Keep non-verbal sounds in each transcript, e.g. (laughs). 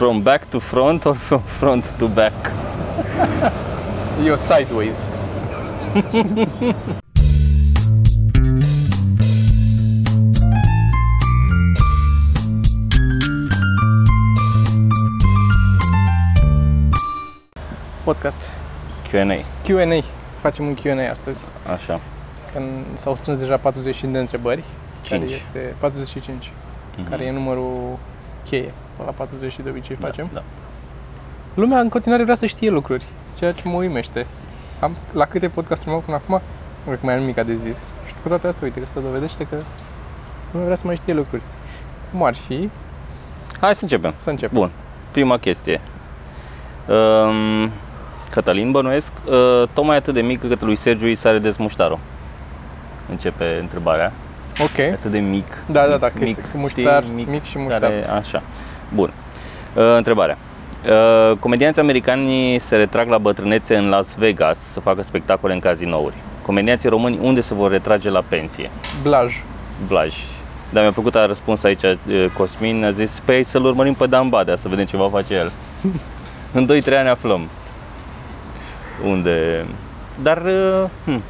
From back to front or from front to back? Eu sideways. Podcast. Q&A. Q&A. Facem un Q&A astăzi. Așa. Când s-au strâns deja 40 de întrebări. Care Cinci. este 45. Mhm. Care e numărul cheie. Pe la 40 de obicei facem. Da. Lumea în continuare vrea să știe lucruri, ceea ce mă uimește. Am, la câte podcasturi am avut până acum, nu cred că mai am nimic de zis. Și cu toate astea, uite, că se dovedește că lumea vrea să mai știe lucruri. Cum ar fi Hai să începem. să încep? Bun. Prima chestie. Um, Cătălin bănuiesc, uh, tocmai atât de mic cât lui Sergiu îi sare desmuștarul. Începe întrebarea. Ok. Atât de mic. Da, da, da, că mic, este că muștar, știi? mic și muștar. Care, așa. Bun. Uh, întrebarea. Uh, comedianții americani se retrag la bătrânețe în Las Vegas să facă spectacole în cazinouri. Comedianții români unde se vor retrage la pensie? Blaj. Blaj. Dar mi-a plăcut a răspuns aici uh, Cosmin, a zis, pe să-l urmărim pe Dan Badea să vedem ce va face el. (laughs) în 2-3 ani aflăm. Unde... Dar, uh, hm,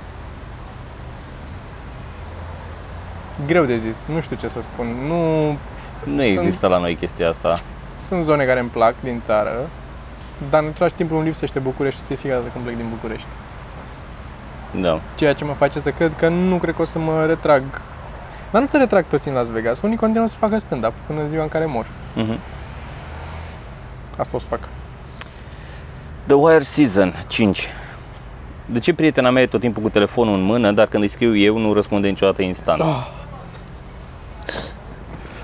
Greu de zis, nu știu ce să spun. Nu nu Sunt- există la noi chestia asta. sunt zone care îmi plac din țară, dar în același timp îmi lipsește București de fiecare dată când plec din București. Da. Ceea ce mă face să cred că nu cred că o să mă retrag. Dar nu se retrag toți în Las Vegas. Unii continuă să facă stand-up până în ziua în care mor. Mhm. Asta o să fac. The Wire Season 5. De ce prietena mea e tot timpul cu telefonul în mână, dar când îi scriu eu nu răspunde niciodată instant? Ah.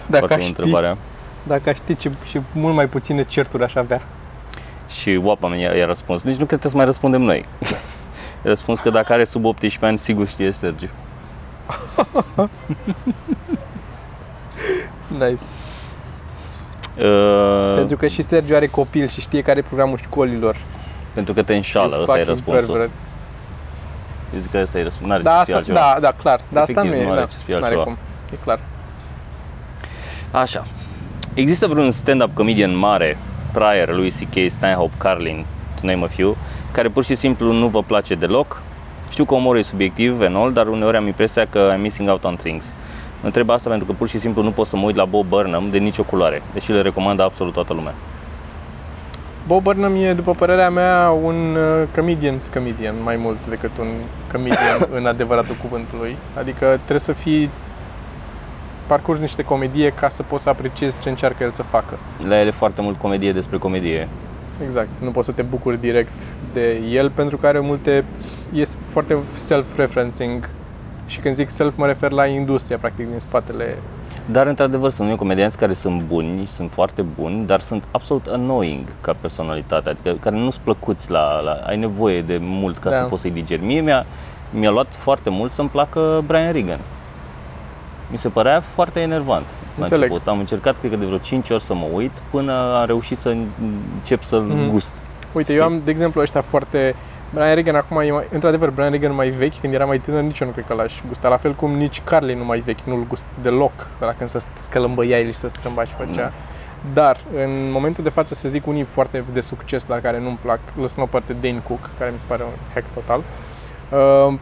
Dacă Foarte aș, bună ști, întrebarea. dacă aș ști ce, și mult mai puține certuri aș avea. Și Wapam i-a, i-a răspuns, nici nu cred că să mai răspundem noi. I-a (laughs) răspuns că dacă are sub 18 ani, sigur știe Sergiu. (laughs) Nice. Uh, Pentru că și Sergiu are copil și știe care e programul școlilor. pentru că te înșală, You ăsta e fucking răspunsul. perverts. Eu zic că ăsta e răspunsul, n-are Da, ce să fie asta, altceva. da, da, clar. Dar asta Efectiv, nu e, nu are da, ce să fie n-are altceva. cum. E clar. Așa. Există vreun stand-up comedian mare, Pryor, Louis C.K., Stanhope, Carlin, to name a few, care pur și simplu nu vă place deloc? Știu că umorul e subiectiv and all, dar uneori am impresia că I'm missing out on things. Întreb asta pentru că pur și simplu nu pot să mă uit la Bob Burnham de nicio culoare, deși le recomandă absolut toată lumea. Bob Burnham e, după părerea mea, un uh, comedian's comedian mai mult decât un comedian (laughs) în adevăratul cuvântului. Adică trebuie să fii parcurs niște comedie ca să poți să apreciezi ce încearcă el să facă. La ele foarte mult comedie despre comedie. Exact. Nu poți să te bucuri direct de el pentru că are multe... e foarte self-referencing și când zic self mă refer la industria, practic, din spatele... Dar, într-adevăr, sunt unii comedianți care sunt buni, sunt foarte buni, dar sunt absolut annoying ca personalitate, adică care nu-ți plăcuți la, la... ai nevoie de mult ca Da. să poți să-i digeri. Mie mi-a, mi-a luat foarte mult să-mi placă Brian Regan. Mi se părea foarte enervant la Înțeleg. început. Am încercat, cred că de vreo 5 ori să mă uit, până am reușit să încep să-l Mhm. gust. Uite, eu am, de exemplu, ăștia foarte... Brian Regan acum e mai, într-adevăr, Brian Regan mai vechi, când era mai tânăr, nici eu nu cred că l-aș gusta. La fel cum nici Carlin nu mai vechi, nu-l gust deloc, de la când se scălâmbăia el și se strâmba și făcea. Da. Dar, în momentul de față, să zic unii foarte de succes, dar care nu-mi plac, lăsând o parte Dane Cook, care mi se pare un hack total. Uh,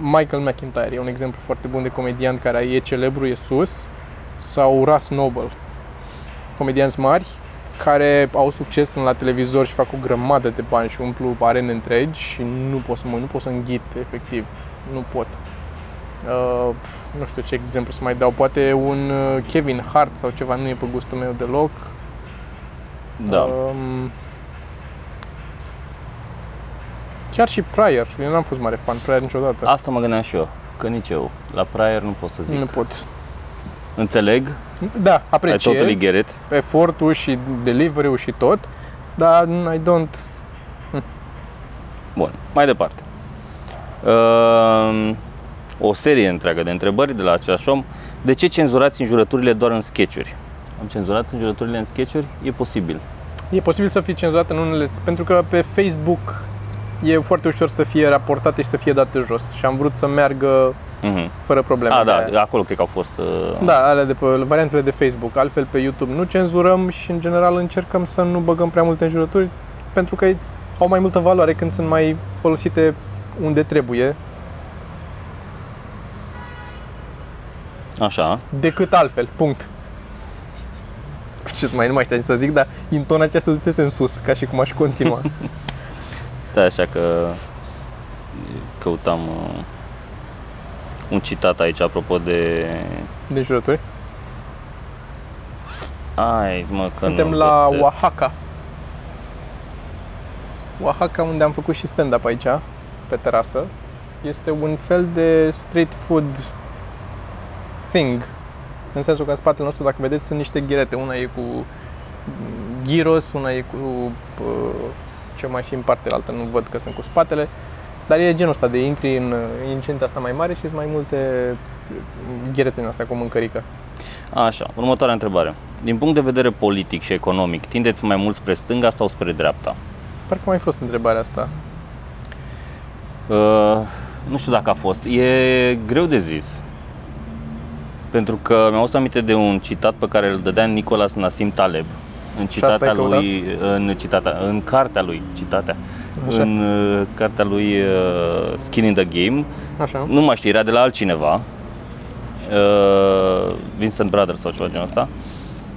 Michael McIntyre e un exemplu foarte bun de comedian care e celebru, e sus, sau Russ Noble, comedianți mari care au succes sunt la televizor și fac o grămadă de bani și umplu arene întregi și nu pot să mă, nu pot să înghit efectiv, nu pot. Uh, pf, nu știu ce exemplu să mai dau, poate un uh, Kevin Hart sau ceva nu e pe gustul meu deloc. Da. Um, chiar și Pryor, eu n-am fost mare fan Pryor niciodată. Asta mă gândeam și eu, că nici eu. La Pryor nu pot să zic. nu pot. Înțeleg, Da, I apreciez totally get it. efortul și delivery-ul și tot, dar I don't Bun, mai departe. Uh, o serie întreagă de întrebări de la același om. De ce cenzurați înjurăturile doar în sketchuri? Am cenzurat înjurăturile în sketchuri? E posibil. E posibil să fie cenzurat în unele, pentru că pe Facebook e foarte ușor să fie raportate și să fie date jos și am vrut să meargă Mhm. fără probleme. A, de da, aia. acolo cred că au fost... uh, Da, alea de pe variantele de Facebook, altfel pe YouTube nu cenzurăm și în general încercăm să nu băgăm prea multe înjurături pentru că au mai multă valoare când sunt mai folosite unde trebuie Așa. decât altfel. Punct. Ce să mai nu mai știu ce să zic, dar intonația se ducese în sus, ca și cum aș continua. (laughs) Stai așa că căutam uh, un citat aici apropo de... de înjurături. Ai, mă, că Suntem nu la găsesc. Oaxaca. Oaxaca, unde am făcut și stand-up aici, pe terasă. Este un fel de street food thing. În sensul că în spatele nostru, dacă vedeți, sunt niște ghirete. Una e cu gyros, una e cu pă, ce mai fi în partea altă, nu văd că sunt cu spatele. Dar e genul ăsta de intri în incendia asta mai mare și sunt mai multe ghirete din astea cu mâncărică. Așa, următoarea întrebare. Din punct de vedere politic și economic, tindeți mai mult spre stânga sau spre dreapta? Parcă mai fost întrebarea asta. Uh, nu știu dacă a fost. E greu de zis. Pentru că mi-am adus aminte de un citat pe care îl dădea Nicolas Nassim Taleb. În Și asta citatea ai căutat? lui, în citatea, în cartea lui, citatea, Așa. în uh, cartea lui uh, Skin in the Game, Așa. nu mai știu, era de la altcineva, uh, Vincent Brothers sau ceva genul ăsta,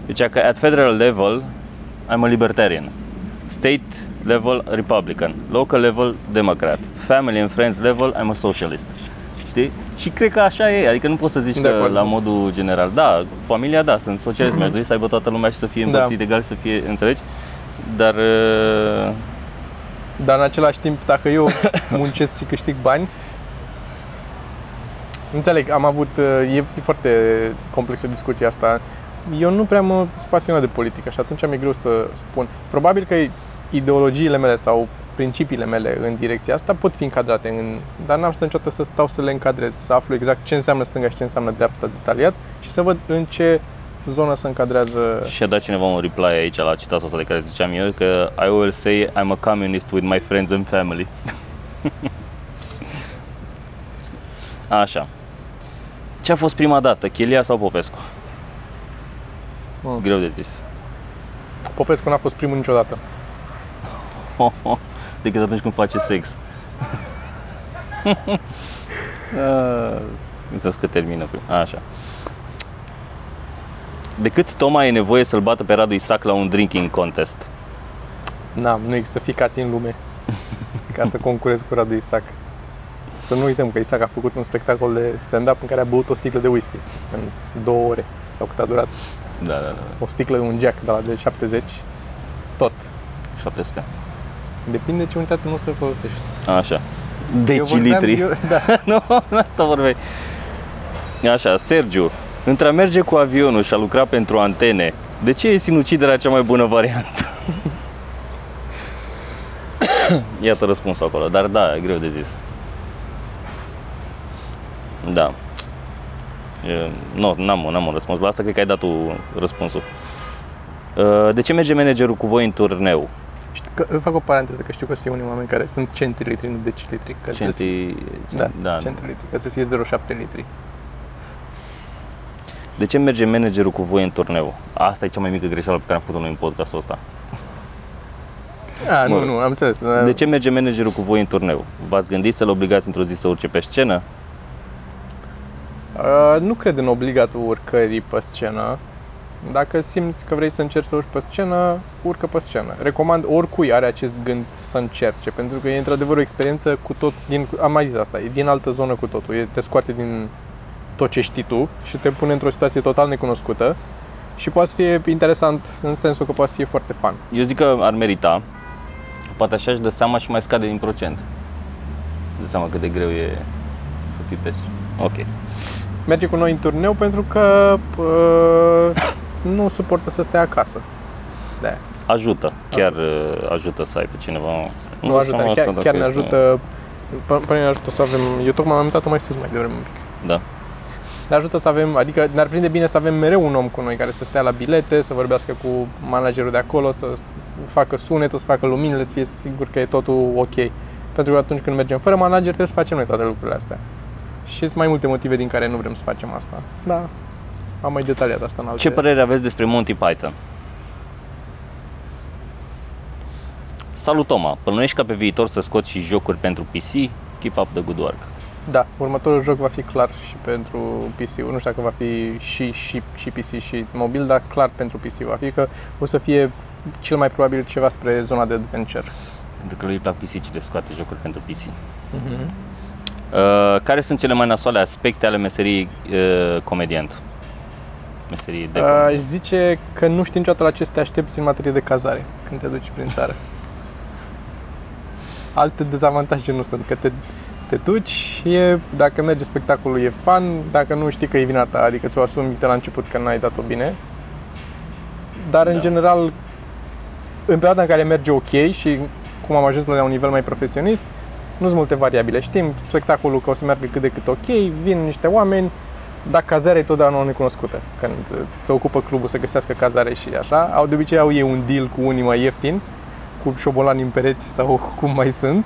zicea că at federal level I'm a libertarian, state level Republican, local level Democrat, family and friends level I'm a socialist. Știi? Și cred că așa e, adică nu poți să zici Sunt de că acord. la modul general, da, familia da, sunt socialist, mi-aș dori să aibă toată lumea și să fie Da. împărțit egal, să fie, înțelegi? Dar uh, Dar în același timp, dacă eu (coughs) muncesc și câștig bani, înțeleg, am avut, e, e foarte complexă discuția asta. Eu nu prea mă sunt pasionat de politică și atunci mi-e greu să spun. Probabil că ideologiile mele sau principiile mele în direcția asta pot fi încadrate, în, dar n-am stat niciodată să stau să le încadrez, să aflu exact ce înseamnă stânga și ce înseamnă dreapta detaliat și să văd în ce zonă se încadrează. Și a dat cineva un reply aici la citatul ăsta de care ziceam eu că I will say I'm a communist with my friends and family. (laughs) Așa. Ce a fost prima dată, Chelia sau Popescu? Mm. Greu de zis. Popescu n-a fost primul niciodată. (laughs) Decât atunci când face sex. Ah, (laughs) Înțeles că termină prim. Așa. De câți Toma e nevoie să-l bată pe Radu Isac la un drinking contest? N-am, nu există ficați în lume ca să concurez cu Radu Isac. Să nu uităm că Isaac a făcut un spectacol de stand-up în care a băut o sticlă de whisky în două ore sau cât a durat. Da, da, da. O sticlă de un Jack de la de 70, tot. 700. Depinde ce unitate nu se folosești. Așa. Eu vorbeam- Decilitri. Eu, da. (laughs) nu, nu asta vorbeai. Așa, Sergiu, între a merge cu avionul și a lucra pentru antene, de ce e sinuciderea cea mai bună variantă? (coughs) Iată răspunsul acolo, dar da, e greu de zis. Da. E, Nu, n-am, n-am un răspuns la asta, cred că ai dat tu răspunsul. Uh, De ce merge managerul cu voi în turneu? Știu că, eu fac o paranteză, că știu că sunt unii oameni care sunt centilitri, nu decilitri. Că trebuie Centi... să, da, da. centilitri, că trebuie să fie 0,7 litri. De ce merge managerul cu voi în turneu? Asta e cea mai mică greșeală pe care am făcut-o noi în podcastul ăsta. A, Mă nu, rog. nu, am înțeles. De ce merge managerul cu voi în turneu? V-ați gândit să-l obligați într-o zi să urce pe scenă? Uh, nu cred în obligatul urcării pe scenă. Dacă simți că vrei să încerci să urci pe scenă, urcă pe scenă. Recomand oricui are acest gând să încerce, pentru că e într-adevăr o experiență cu tot, din, am mai zis asta, e din altă zonă cu totul, e, te scoate din tot ce știi tu și te pune într-o situație total necunoscută și poate să fie interesant în sensul că poate să fie foarte fun. Eu zic că ar merita. Poate așa își dă seama și mai scade din procent. Îți dă seama cât de greu e să fii pe scenă. Ok. Merge cu noi în turneu pentru că uh, (laughs) nu suportă să stea acasă. De Ajută. Chiar uh, ajută să ai pe cineva. Nu știu ajută, asta chiar, dacă chiar ne este- ajută, pe pe noi ne ajută să avem, eu tocmai m-am mutat mai sus mai devreme un pic. Da. Ne ajută să avem, adică ne-ar prinde bine să avem mereu un om cu noi care să stea la bilete, să vorbească cu managerul de acolo, să să facă sunetul, să facă luminile, să fie sigur că e totul ok. Pentru că atunci când mergem fără manager trebuie să facem noi toate lucrurile astea. Și sunt mai multe motive din care nu vrem să facem asta. Da, am mai detaliat asta în alte... Ce părere aveți despre Monty Python? Salut Toma, plănuiești ca pe viitor să scoți și jocuri pentru PC? Keep up the good work. Da, următorul joc va fi clar și pentru PC. Nu știu dacă va fi și, și, și PC și mobil, dar clar pentru PC va fi că o să fie cel mai probabil ceva spre zona de adventure. Pentru că lui îi plac PC și le scoate jocuri pentru PC. Uh, care sunt cele mai nasoale aspecte ale meserii uh, comediant? Meserii de Uh, comediant. Aș zice că nu știi niciodată la ce să te aștepți în materie de cazare când te duci prin țară. (laughs) Alte dezavantaje nu sunt, că te, te duci, e, dacă merge spectacolul e fan, dacă nu știi că e vina ta, adică ți-o asumi de la început că n-ai dat-o bine. Dar în Da. general, în perioada în care merge ok și cum am ajuns la un nivel mai profesionist, nu sunt multe variabile. Știm spectacolul că o să meargă cât de cât ok, vin niște oameni, dar cazarea e totdeauna necunoscută. Când uh, se ocupă clubul să găsească cazare și așa, au de obicei au ei un deal cu unii mai ieftini, cu șobolani în pereți sau (laughs) cum mai sunt.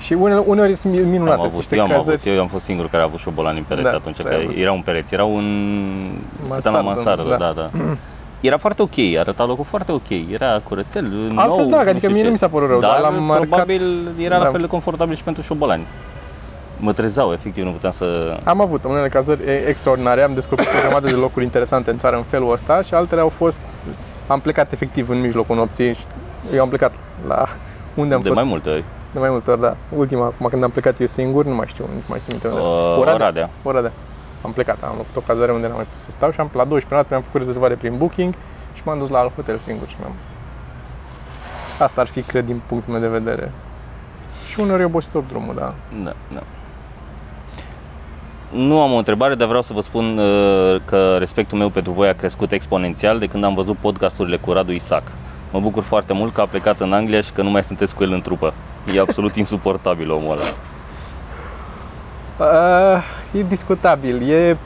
Și unele, uneori sunt minunate, am sunt avut, niște eu am cazări. avut, eu am fost singurul care a avut șobolani în pereți Da, atunci, tu că ai avut. erau în pereți, erau în... stăteam la Mansardă, mansardă, da. da, da. (clears throat) Era foarte ok, arăta locul foarte ok, era curățel, Altfel, nou, da, nu adică știu mie ce. nu mi s-a părut rău, dar dar l-am marcat- probabil era la Da. fel de confortabil și pentru șobolani. Mă trezeau, efectiv, nu puteam să... Am avut unele cazări e- extraordinare, am descoperit o grămadă de locuri interesante în țară în felul ăsta și altele au fost... Am plecat efectiv în mijlocul nopții și eu am plecat la unde am de fost mai multe ori. de mai multe ori, da. Ultima, acum când am plecat eu singur, nu mai știu, nu mai țin minte unde. Uh, Oradea. Oradea. Oradea. Am plecat, am avut o cazare unde n-am mai putut să stau și am, la 12 noapte mi-am făcut rezervare prin Booking și m-am dus la alt hotel singur și mi-am... Asta ar fi, cred, din punctul meu de vedere. Și uneori e obositor drumul, da. Da, da. Nu am o întrebare, dar vreau să vă spun uh, că respectul meu pentru voi a crescut exponențial de când am văzut podcasturile cu Radu Isac. Mă bucur foarte mult că a plecat în Anglia și că nu mai sunteți cu el în trupă. E absolut (laughs) insuportabil omul ăla. Uh, e discutabil, e...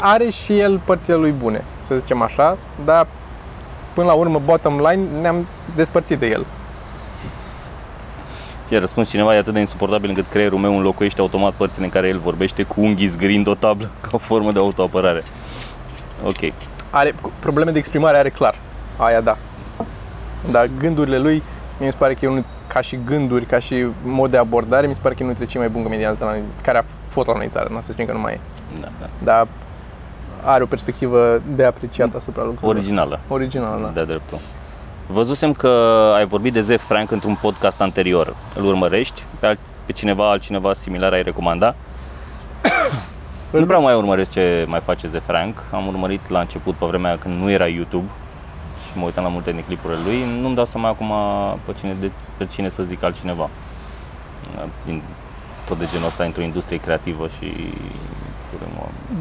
Are și el părțile lui bune, să zicem așa, dar până la urmă, bottom line, ne-am despărțit de el. Și a răspuns cineva, e atât de insuportabil încât creierul meu înlocuiește automat părțile în care el vorbește cu unghii zgârind o tablă (laughs) ca o formă de autoapărare. Ok. Are probleme de exprimare, are clar. Aia da. Dar gândurile lui, mie mi se pare că e unul, ca și gânduri, ca și mod de abordare, mi se pare că e unul dintre cei mai buni comedianți de la noi, care a fost la noi în țară, nu să zicem că nu mai e. Da, da. Dar are o perspectivă de apreciat asupra lucrurilor. Originală. Originală, da. De dreptul. Văzusem că ai vorbit de Zef Frank într-un podcast anterior. Îl urmărești? Pe, alt, pe cineva, altcineva similar ai recomanda? (coughs) nu prea mai urmăresc ce mai face Zef Frank. Am urmărit la început, pe vremea când nu era YouTube și mă uitam la multe din clipurile lui. Nu-mi dau seama acum pe cine, de, pe cine să zic altcineva. Din, tot de genul ăsta într-o industrie creativă și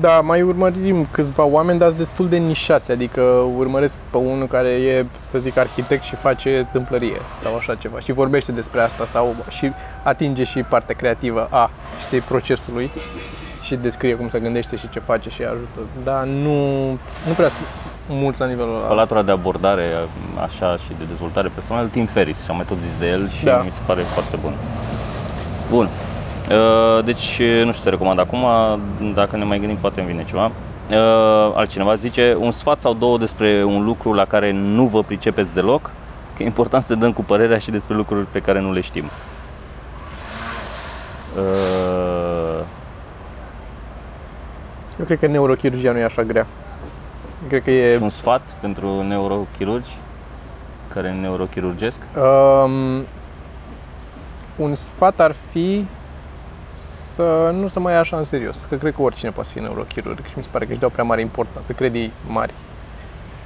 Da, mai urmărim câțiva oameni, dar sunt destul de nișați, adică urmăresc pe unul care e, să zic, arhitect și face tâmplărie sau așa ceva și vorbește despre asta sau și atinge și partea creativă a, știi, procesului și descrie cum se gândește și ce face și ajută, dar nu, nu prea sunt mulți la nivelul Pe ăla. latura de abordare, așa, și de dezvoltare personală, Tim Ferris, și am mai tot zis de el și Da. mi se pare foarte bun. Bun. Uh, Deci, nu știu să recomand acum, dacă ne mai gândim, poate îmi vine ceva. Uh, Altcineva zice, un sfat sau două despre un lucru la care nu vă pricepeți deloc, că e important să dăm cu părerea și despre lucruri pe care nu le știm. Uh, Eu cred că neurochirurgia nu e așa grea. Cred că e și un sfat pentru neurochirurgi care neurochirurgesc. Um, un sfat ar fi să nu se mai ia așa în serios, că cred că oricine poate fi neurochirurg și mi se pare că își dau prea mare importanță, cred ei mari.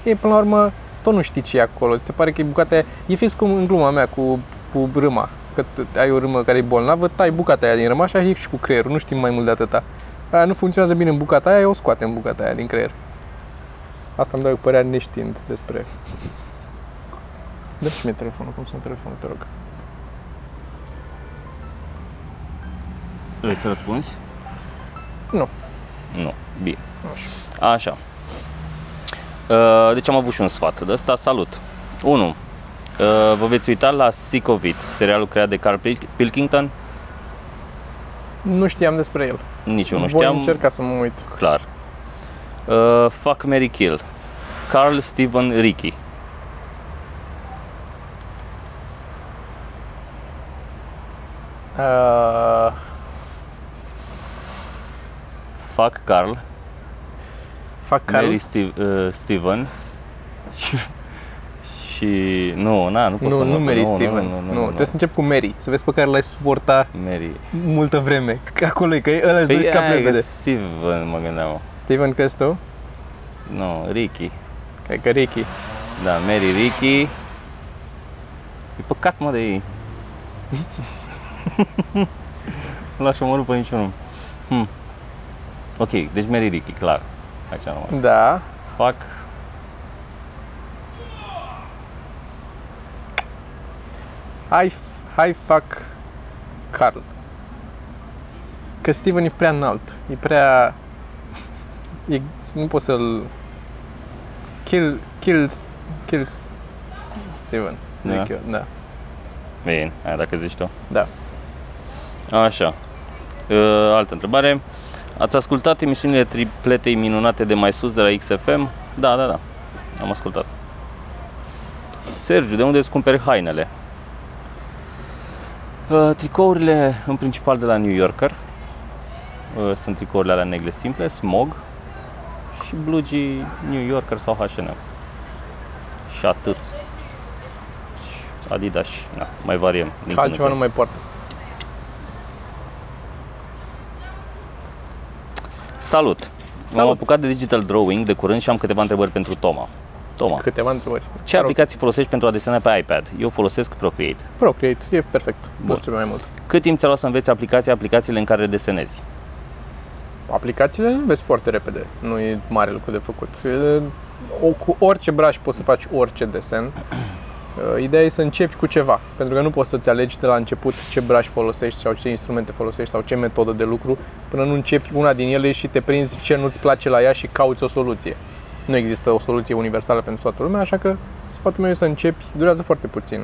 E, până la urmă, tot nu știi ce e acolo, ți se pare că e bucata aia, e fix cum în gluma mea cu, cu râma, că tu ai o râmă care e bolnavă, tai bucata aia din râma și e și cu creierul, nu știm mai mult de atâta. Aia nu funcționează bine în bucata aia, o scoatem în bucata aia din creier. Asta îmi dau eu părerea neștiind despre... Dă și mie telefonul, cum sunt telefonul, te rog. Vrei să răspunzi? Nu. Nu. Bine. Așa. Așa. Uh, Deci am avut și un sfat de ăsta. Salut! 1. Vă veți uita la Sick of It, serialul creat de Carl Pil- Pilkington? Nu știam despre el. Nici eu nu Voi știam. încerca să mă uit. Clar. Uh, fuck, Mary Kill. Carl Steven Ricky. Uh, Fuck Carl. fac Carl. Mary Steve, uh, Steven. Și, și nu, na, nu pot Nu, să nu Mary nu, Steven. Nu, nu, nu, nu, trebuie să încep cu Mary, să vezi pe care l-ai suporta Mary. multă vreme. Că acolo e, că ăla îți doi Păi, scap aia, că repede. Steven mă gândeam. Steven, crezi tu? Nu, Ricky. Cred că Ricky. Da, Mary Ricky. E păcat, mă, de ei. Nu (laughs) l-aș omorâ pe niciunul. Hm. Ok, deci Mary Ricky, clar. Aici nu mai. Da. Fac Hai, hai fac Carl. Că Steven e prea înalt. E prea... E, nu pot să-l... Kill, kill, kill Steven. Da? Zic eu, da. Bine, aia dacă zici tu. Da. Așa. Uh, altă întrebare. Ați ascultat emisiunile tripletei minunate de mai sus de la XFM? Da, da, da. Am ascultat. Sergiu, de unde îți cumperi hainele? Uh, tricourile, în principal de la New Yorker. Uh, sunt tricourile alea negre simple, smog și blugii New Yorker sau H&M. Și atât. Și Adidas, na, mai variem. din Că când în altceva nu când. mai poartă. Salut! M-am Salut! apucat de digital drawing de curând și am câteva întrebări pentru Toma. Toma, Câteva întrebări. ce aplicații folosești pentru a desena pe iPad? Eu folosesc Procreate. Procreate, e perfect. Bun. Nu trebuie mai mult. Cât timp ți-a luat să înveți aplicația, aplicațiile în care desenezi? Aplicațiile le vezi foarte repede. Nu e mare lucru de făcut. E, O, cu orice brush poți să faci orice desen. Uh, Ideea e să începi cu ceva, pentru că nu poți să-ți alegi de la început ce brush folosești sau ce instrumente folosești sau ce metodă de lucru, până nu începi una din ele și te prinzi ce nu-ți place la ea și cauți o soluție. Nu există o soluție universală pentru toată lumea, așa că sfatul meu e să începi, durează foarte puțin.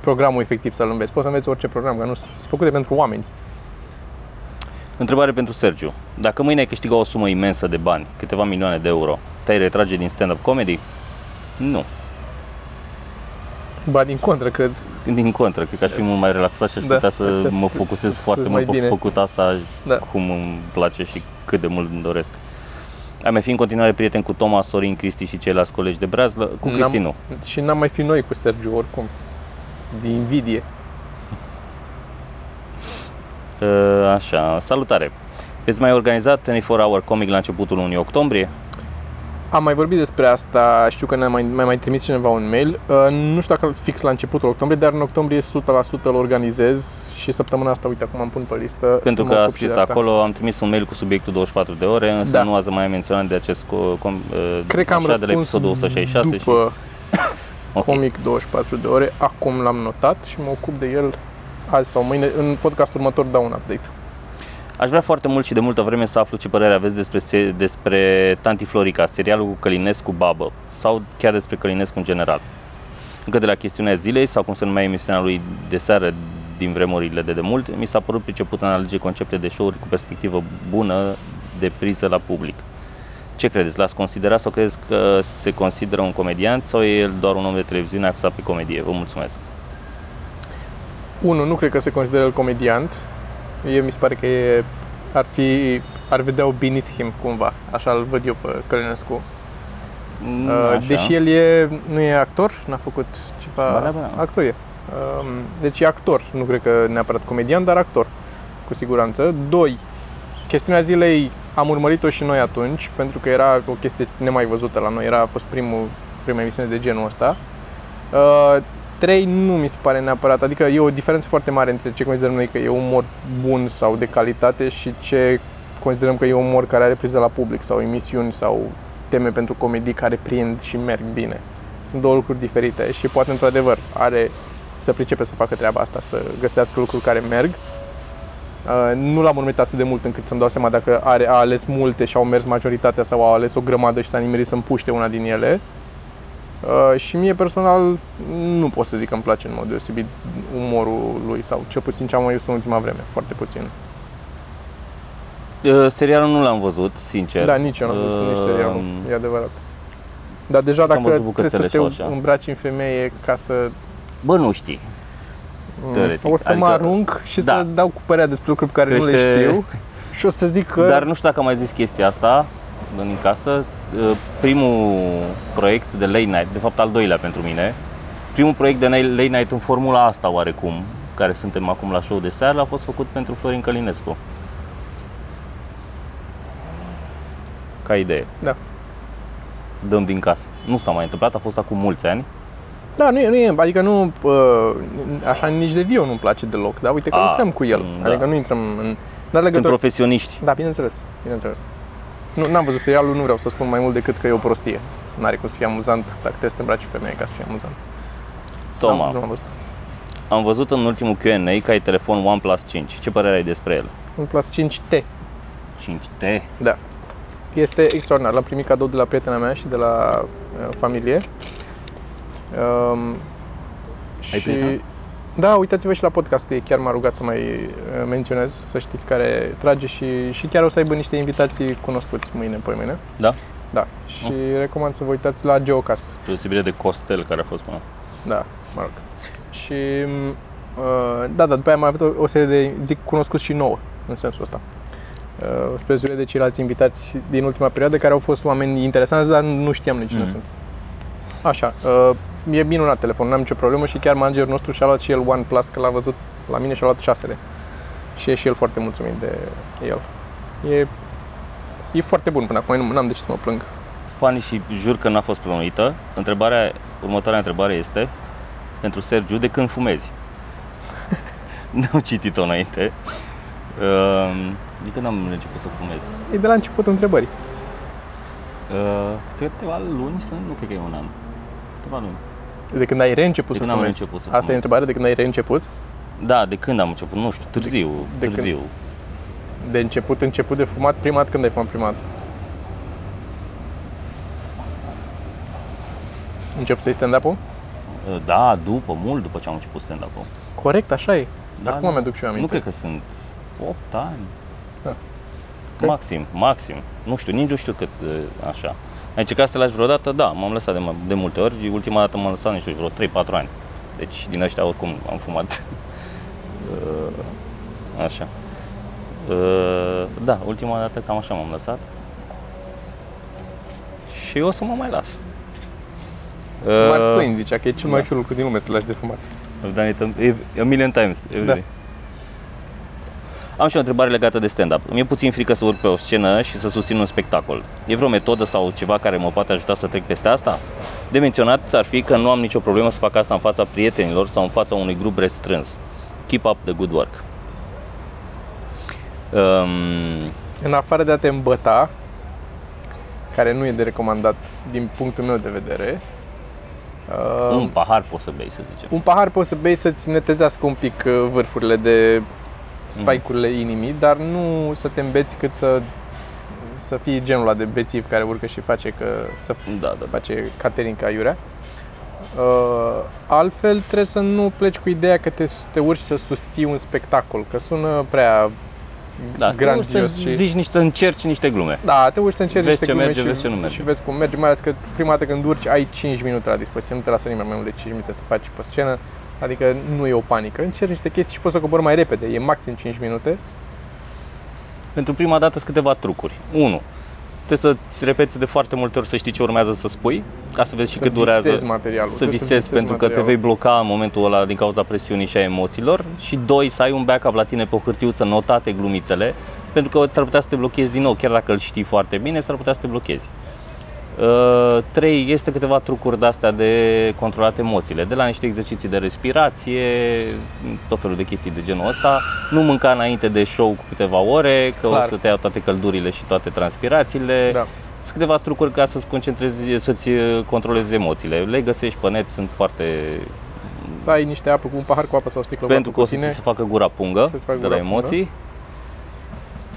Programul efectiv să-l înveți. Poți să înveți orice program, că nu sunt făcute pentru oameni. Întrebare pentru Sergiu. Dacă mâine ai câștiga o sumă imensă de bani, câteva milioane de euro, te-ai retrage din stand-up comedy? Nu. Ba din contră, cred. Din contră, cred că aș fi mult mai relaxat și aș Da, putea să (laughs) putea mă (laughs) să- focusez să- foarte să-ți mult mai pe bine. făcut asta Da. cum îmi place și cât de mult îmi doresc. Ai mai fi în continuare prieten cu Toma, Sorin, Cristi și ceilalți colegi de breazlă? Cu Cristi nu. Și n-am mai fi noi cu Sergiu oricum. Din invidie. (laughs) Uh, Așa, salutare! Veți mai organiza 24 Hour Comic la începutul lunii octombrie? Am mai vorbit despre asta, știu că ne-a mai, mai, mai trimis cineva un mail. Uh, nu știu dacă fix la începutul octombrie, dar în octombrie 100% îl organizez și săptămâna asta, uite, acum am pun pe listă. Pentru să mă că a ocup și de scris asta. acolo, am trimis un mail cu subiectul 24 de ore, însă Da. nu ați mai menționat de acest co- com, uh, Cred că am așa, de la răspuns episodul 166 după și... (coughs) Ok. comic 24 de ore. Acum l-am notat și mă ocup de el azi sau mâine. În podcastul următor dau un update. Aș vrea foarte mult și de multă vreme să aflu ce părere aveți despre, se- despre Tanti Florica, serialul cu Călinescu Babă sau chiar despre Călinescu în general. Încă de la chestiunea zilei sau cum se numea emisiunea lui de seară din vremurile de demult, mi s-a părut priceput în a alege concepte de show-uri cu perspectivă bună de priză la public. Ce credeți? L-ați considerat sau credeți că se consideră un comediant sau e el doar un om de televiziune axat pe comedie? Vă mulțumesc! Unu, nu cred că se consideră el comediant. Eu mi se pare că e, ar fi, ar vedea-o beneath him cumva. Așa îl văd eu pe Călinescu. Mm, Uh, așa. deși el e, nu e actor, n-a făcut ceva... Ba da, ba da. Actor e. Um, deci e actor, nu cred că neapărat comedian, dar actor, cu siguranță. Doi, chestiunea zilei am urmărit-o și noi atunci, pentru că era o chestie nemai văzută la noi, era, a fost primul, prima emisiune de genul ăsta. Uh, trei, nu mi se pare neapărat, adică e o diferență foarte mare între ce considerăm noi că e umor bun sau de calitate și ce considerăm că e umor care are priză la public sau emisiuni sau teme pentru comedii care prind și merg bine. Sunt două lucruri diferite și poate într-adevăr are să pricepe să facă treaba asta, să găsească lucruri care merg. Uh, nu l-am urmărit atât de mult încât să-mi dau seama dacă are, a ales multe și au mers majoritatea sau au ales o grămadă și s-a nimerit să împuște una din ele. Uh, și mie personal nu pot să zic că îmi place în mod deosebit umorul lui sau cel puțin ce am mai văzut în ultima vreme, foarte puțin. Uh, serialul nu l-am văzut, sincer. Da, nici eu n-am văzut nici Uh, serialul, e adevărat. Dar deja Am dacă văzut trebuie să bucățele te și așa. îmbraci în femeie ca să... Bă, nu știi. Mm, Teoretic, O să mă adică- arunc și Da. să dau cu părerea despre lucruri pe care nu le Crește- știu și o să zic că... Dar nu știu dacă am mai zis chestia asta în casă. Uh, Primul proiect de late night, de fapt al doilea pentru mine, primul proiect de late night în formula asta oarecum, care suntem acum la show de seară, a fost făcut pentru Florin Călinescu. Ca idee. Da. Dăm din casă. Nu s-a mai întâmplat, a fost acum mulți ani. Da, nu e, nu e, adică nu, uh, așa nici de Vio nu-mi place deloc, dar uite că A, lucrăm cu el, sunt, da. adică nu intrăm în... N-are Suntem legătură... profesioniști. Da, bineînțeles, bineînțeles. Nu, n-am văzut serialul, nu vreau să spun mai mult decât că e o prostie. N-are cum să fie amuzant dacă trebuie să te îmbraci femeie ca să fie amuzant. Toma, Da, nu am văzut. am văzut în ultimul Q&A că ai telefon OnePlus 5. Ce părere ai despre el? Un Plus 5T, 5T? da. Este extraordinar. L-am primit cadou de la prietena mea și de la uh, familie. Um, Ai și... prietenă? Da, uitați-vă și la podcastul ei, chiar m-a rugat să mai uh, menționez, să știți care trage și, și chiar o să aibă niște invitații cunoscuți mâine, pe mâine. Da? Da, și recomand să vă uitați la Geocast. Deosebire de Costel care a fost până. Da, mă rog. Și uh, da, da, după aia am avut o, o serie de, zic, cunoscuți și nouă, în sensul ăsta. Uh, spre deosebire de ceilalți invitați din ultima perioadă, care au fost oameni interesanți, dar nu știam nici cine Mhm. sunt. Așa, uh, e minunat telefonul, n-am nicio problemă și chiar managerul nostru și-a luat și el OnePlus, că l-a văzut la mine și-a luat șasele. Și e și el foarte mulțumit de el. E, e foarte bun până acum, nu- n-am de ce să mă plâng. Fani și jur că n-a fost plănuită. Întrebarea, următoarea întrebare este pentru Sergiu, de când fumezi? (laughs) N-am citit-o înainte. Uh, de când am început să fumez? E de la începutul întrebării. Uh, câteva luni sunt, nu cred că e un an. Câteva luni. De când ai reînceput De să când am fumezi. reînceput să Asta e fumez. întrebarea, de când ai reînceput? Da, de când am început? Nu știu, târziu, de când? târziu. De început, început de fumat prima dată când ai fumat prima dată? Încep să-i stand-up-ul? Uh, Da, după, mult după ce am început stand-up-ul. Corect, așa e. Da, Acum da. mi-aduc și eu aminte. Nu cred că sunt 8 ani. Da. Maxim, maxim. Nu știu, nici nu știu cât uh, așa. Ai încercat să te lași vreodată? Da, m-am lăsat de, de multe ori. Ultima dată m-am lăsat, nu știu, vreo 3-4 ani. Deci din ăștia oricum am fumat. (laughs) Uh, așa. Uh, Da, ultima dată cam așa m-am lăsat. Și o să mă mai las. Mark Uh, Twain zicea că e cel mai da. ușor lucru din lume să te lași de fumat. I've done it a, a million times every Da. day. Am și o întrebare legată de stand-up. Mi-e puțin frică să urc pe o scenă și să susțin un spectacol. E vreo metodă sau ceva care mă poate ajuta să trec peste asta? De menționat ar fi că nu am nicio problemă să fac asta în fața prietenilor sau în fața unui grup restrâns. Keep up the good work. Um, În afară de a te îmbăta, care nu e de recomandat din punctul meu de vedere, uh, un pahar poți să bei, să zicem. un pahar poți să bei să-ți netezească un pic uh, vârfurile de spike-urile inimii, dar nu să te îmbeți cât să să fii genul ăla de bețiv care urcă și face că să Da, da, da. face catering ca iurea. Uh, altfel trebuie să nu pleci cu ideea că te, te urci să susții un spectacol, că sună prea da grandios să și... zici niște, să încerci niște glume. Da, te urci să încerci Vezi niște ce glume merge, și, vezi ce nu merge. și vezi cum merge, mai ales că prima dată când urci ai 5 minute la dispoziție, nu te lasă nimeni mai mult de 5 minute să faci pe scenă, adică nu e o panică. Încerci niște chestii și poți să cobori mai repede, e maxim 5 minute. Pentru prima dată sunt câteva trucuri. 1. Trebuie să-ți repeți de foarte multe ori să știi ce urmează să spui, ca să vezi și să cât durează. visezi materialul. să trebuie visezi, pentru că te materialul. vei bloca în momentul ăla din cauza presiunii și a emoțiilor și doi, să ai un backup la tine pe o hârtiuță notate glumițele, pentru că s-ar putea să te blochezi din nou, chiar dacă îl știi foarte bine, s-ar putea să te blochezi. Uh, trei, este câteva trucuri de-astea de controlat emoțiile, de la niște exerciții de respirație, tot felul de chestii de genul ăsta, nu mânca înainte de show cu câteva ore, că Clar. o să te iau toate căldurile și toate transpirațiile. Da. Sunt câteva trucuri ca să-ți concentrezi, să-ți uh, controlezi emoțiile. Le găsești pe net, sunt foarte... Să ai niște apă cu un pahar cu apă sau o sticlă Pentru cu că o să tine. ți se facă gura pungă Să-ți facă de gura la emoții.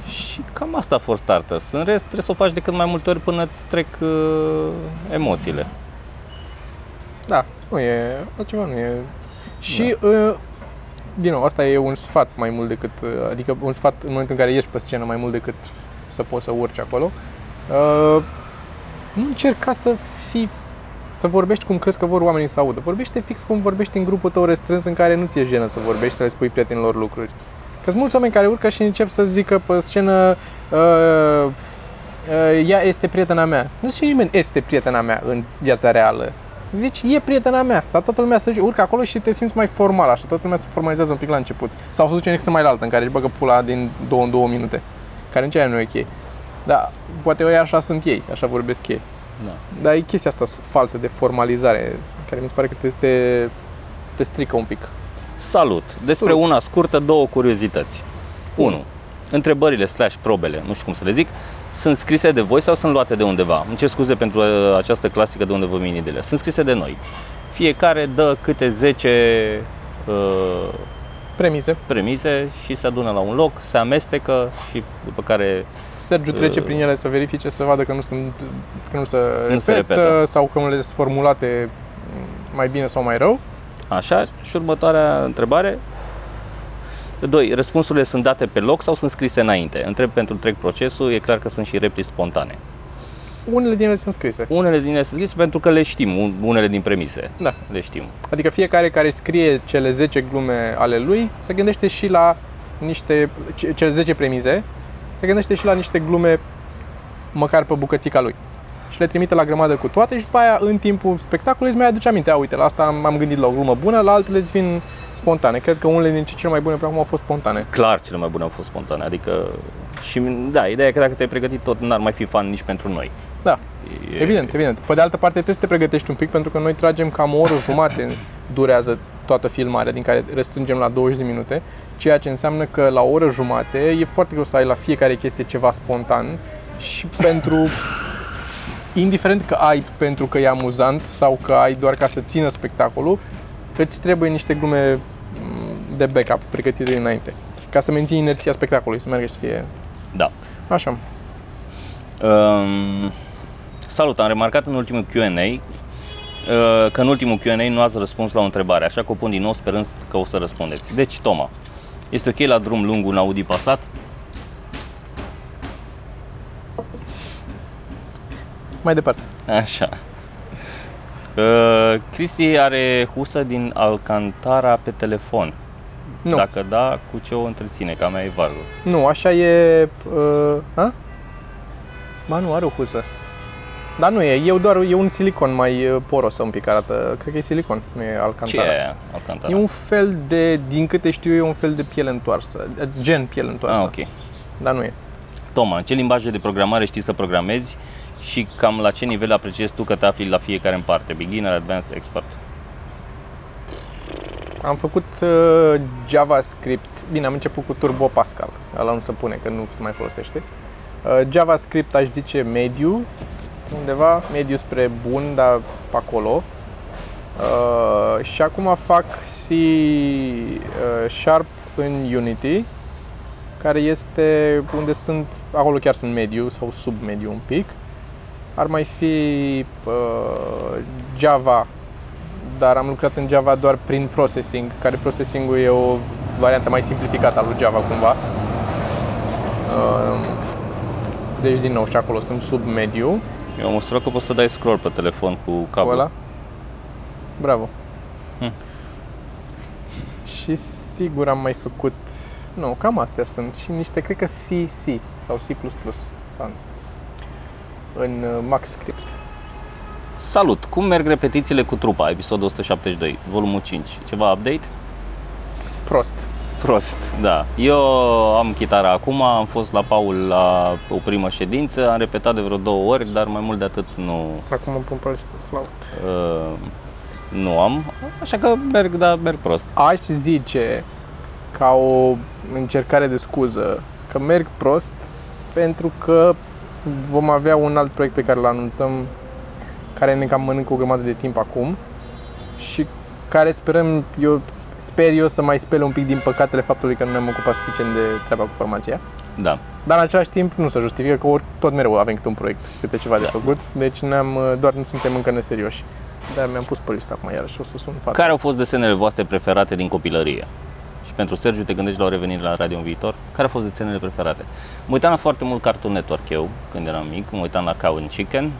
Și cam asta for starters. În rest trebuie să o faci de cât mai multe ori până îți trec uh, emoțiile. Da, nu e altceva, nu e. Și uh, din nou, asta e un sfat mai mult decât, uh, adică un sfat în momentul în care ești pe scenă mai mult decât să poți să urci acolo. Uh, nu încerca să fii să vorbești cum crezi că vor oamenii să audă. Vorbește fix cum vorbești în grupul tău restrâns în care nu ți-e jenă să vorbești, să le spui prietenilor lucruri. Că sunt mulți oameni care urcă și încep să zică pe scenă uh, uh, ea este prietena mea. Nu zice nimeni este prietena mea în viața reală. Zici, e prietena mea, dar toată lumea să zice, urcă acolo și te simți mai formal, așa, toată lumea se formalizează un pic la început. Sau să duce în mai altă, în care își băgă pula din două în două minute, care nici aia nu e ok. Dar poate eu așa sunt ei, așa vorbesc ei. Da. Dar e chestia asta falsă de formalizare, care mi se pare că te, te, te strică un pic. Salut! Despre Salut. una scurtă, două curiozități. 1. Întrebările slash probele, nu știu cum să le zic, sunt scrise de voi sau sunt luate de undeva? Îmi cer scuze pentru uh, această clasică de unde vă vin ideile. Sunt scrise de noi. Fiecare dă câte 10 uh, Premise. premise și se adună la un loc, se amestecă și după care Sergiu trece Uh. prin ele să verifice, să vadă că nu, sunt, că nu se, Nu se repetă, repetă. sau că unele sunt formulate mai bine sau mai rău. Așa, și următoarea întrebare. 2. Răspunsurile sunt date pe loc sau sunt scrise înainte? Întreb pentru întreg procesul, e clar că sunt și replici spontane. Unele din ele sunt scrise. Unele din ele sunt scrise pentru că le știm, un- unele din premise. Da. Le știm. Adică fiecare care scrie cele 10 glume ale lui se gândește și la niște, ce- cele 10 premize, se gândește și la niște glume măcar pe bucățica lui. Și le trimite la grămadă cu toate și după aia, în timpul spectacolului, îți mai aduce aminte. A, uite, la asta am, am gândit la o glumă bună, la altele îți vin spontane. Cred că unele dintre cele mai bune până acum au fost spontane. Clar, cele mai bune au fost spontane. Adică, și da, ideea e că dacă ți-ai pregătit tot, n-ar mai fi fan nici pentru noi. Da, E, evident, evident. Pe de altă parte, trebuie să te pregătești un pic, pentru că noi tragem cam o oră jumate (laughs) durează toată filmarea, din care restrângem la 20 de minute, ceea ce înseamnă că la o oră jumate e foarte greu să ai la fiecare chestie ceva spontan și pentru indiferent că ai pentru că e amuzant sau că ai doar ca să țină spectacolul, îți trebuie niște glume mm, de backup pregătite dinainte. Ca să menții inerția spectacolului, să meargă și să fie Da. așa. Um, salut, am remarcat în ultimul Q&A uh, că în ultimul Q&A nu ați răspuns la o întrebare, așa că o pun din nou sperând că o să răspundeți. Deci, Toma, este ok la drum lung un Audi Passat? Mai departe. Așa. Uh, Cristi are husă din Alcantara pe telefon. Nu. Dacă da, cu ce o întreține? Ca mea e varză. Nu, așa e... Uh, a? Ba nu, are o huză. Dar nu e, e doar e un silicon mai uh, poros un pic arată. Cred că e silicon, nu e Ce alcantara. e aia, Alcantara? E un fel de, din câte știu eu, e un fel de piele întoarsă, gen piele întoarsă. Ah, ok. Dar nu e. Toma, în ce limbaje de programare știi să programezi și cam la ce nivel apreciezi tu că te afli la fiecare în parte? Beginner, Advanced, Expert? Am făcut uh, JavaScript, bine, am început cu Turbo Pascal, ăla nu se pune, că nu se mai folosește. Uh, JavaScript aș zice mediu, undeva mediu spre bun, dar pe acolo. Uh, și acum fac C uh, Sharp în Unity, care este unde sunt, acolo chiar sunt mediu sau sub mediu un pic. Ar mai fi uh, Java, dar am lucrat în Java doar prin processing, care processing-ul e o variantă mai simplificată a lui Java cumva. Uh, deci din nou și acolo sunt sub mediu. Eu am măsurat că poți să dai scroll pe telefon cu Cu cablu. ăla. Bravo. Hm. Și sigur am mai făcut, nu, cam astea sunt și niște, cred că C, C sau C++ sau în uh, MaxScript. Salut! Cum merg repetițiile cu trupa, episodul 172, volumul 5? Ceva update? Prost. Prost, da. Eu am chitara acum, am fost la Paul la o primă ședință, am repetat de vreo două ori, dar mai mult de atât nu, Acum îmi pun pe flaut. uh, nu am, așa că merg, dar merg prost. Aș zice ca o încercare de scuză că merg prost pentru că vom avea un alt proiect pe care îl anunțăm care ne cam mănâncă o grămadă de timp acum și care sperăm, eu sper eu să mai spele un pic din păcatele faptului că nu ne-am ocupat suficient de treaba cu formația. Da. Dar în același timp nu se justifică că ori, tot mereu avem câte un proiect, câte ceva de Da. făcut, deci ne-am, doar nu suntem încă neserioși. Dar mi-am pus pe listă acum iarăși, o să sun fata. Care au fost desenele voastre preferate din copilărie? Și pentru Sergiu, te gândești la o revenire la radio în viitor? Care au fost desenele preferate? Mă uitam la foarte mult Cartoon Network eu, când eram mic. Mă uitam la Cow and Chicken,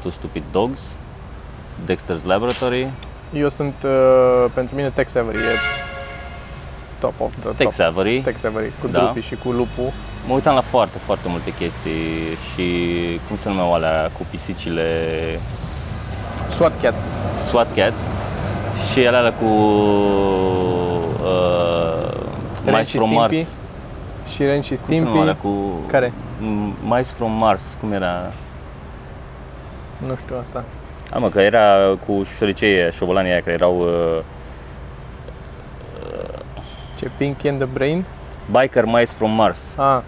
Two Stupid Dogs, Dexter's Laboratory, Eu sunt, uh, pentru mine, Tex Avery e top of the Tex top. Avery. Tex Avery, cu Da. Drupi și cu Lupu. Mă uitam la foarte, foarte multe chestii și cum se numeau alea cu pisicile SWAT Cats. SWAT Cats și alea cu uh, Ren Mice și from Stimpy. Mars. Și Ren și Cum se Stimpy. numeau alea cu Care? M- Mice from Mars, cum era? Nu știu asta. A, mă, că era cu șoricei, șobolanii aia care erau uh, Ce? Pinky and the Brain? Biker Mice from Mars. Ah.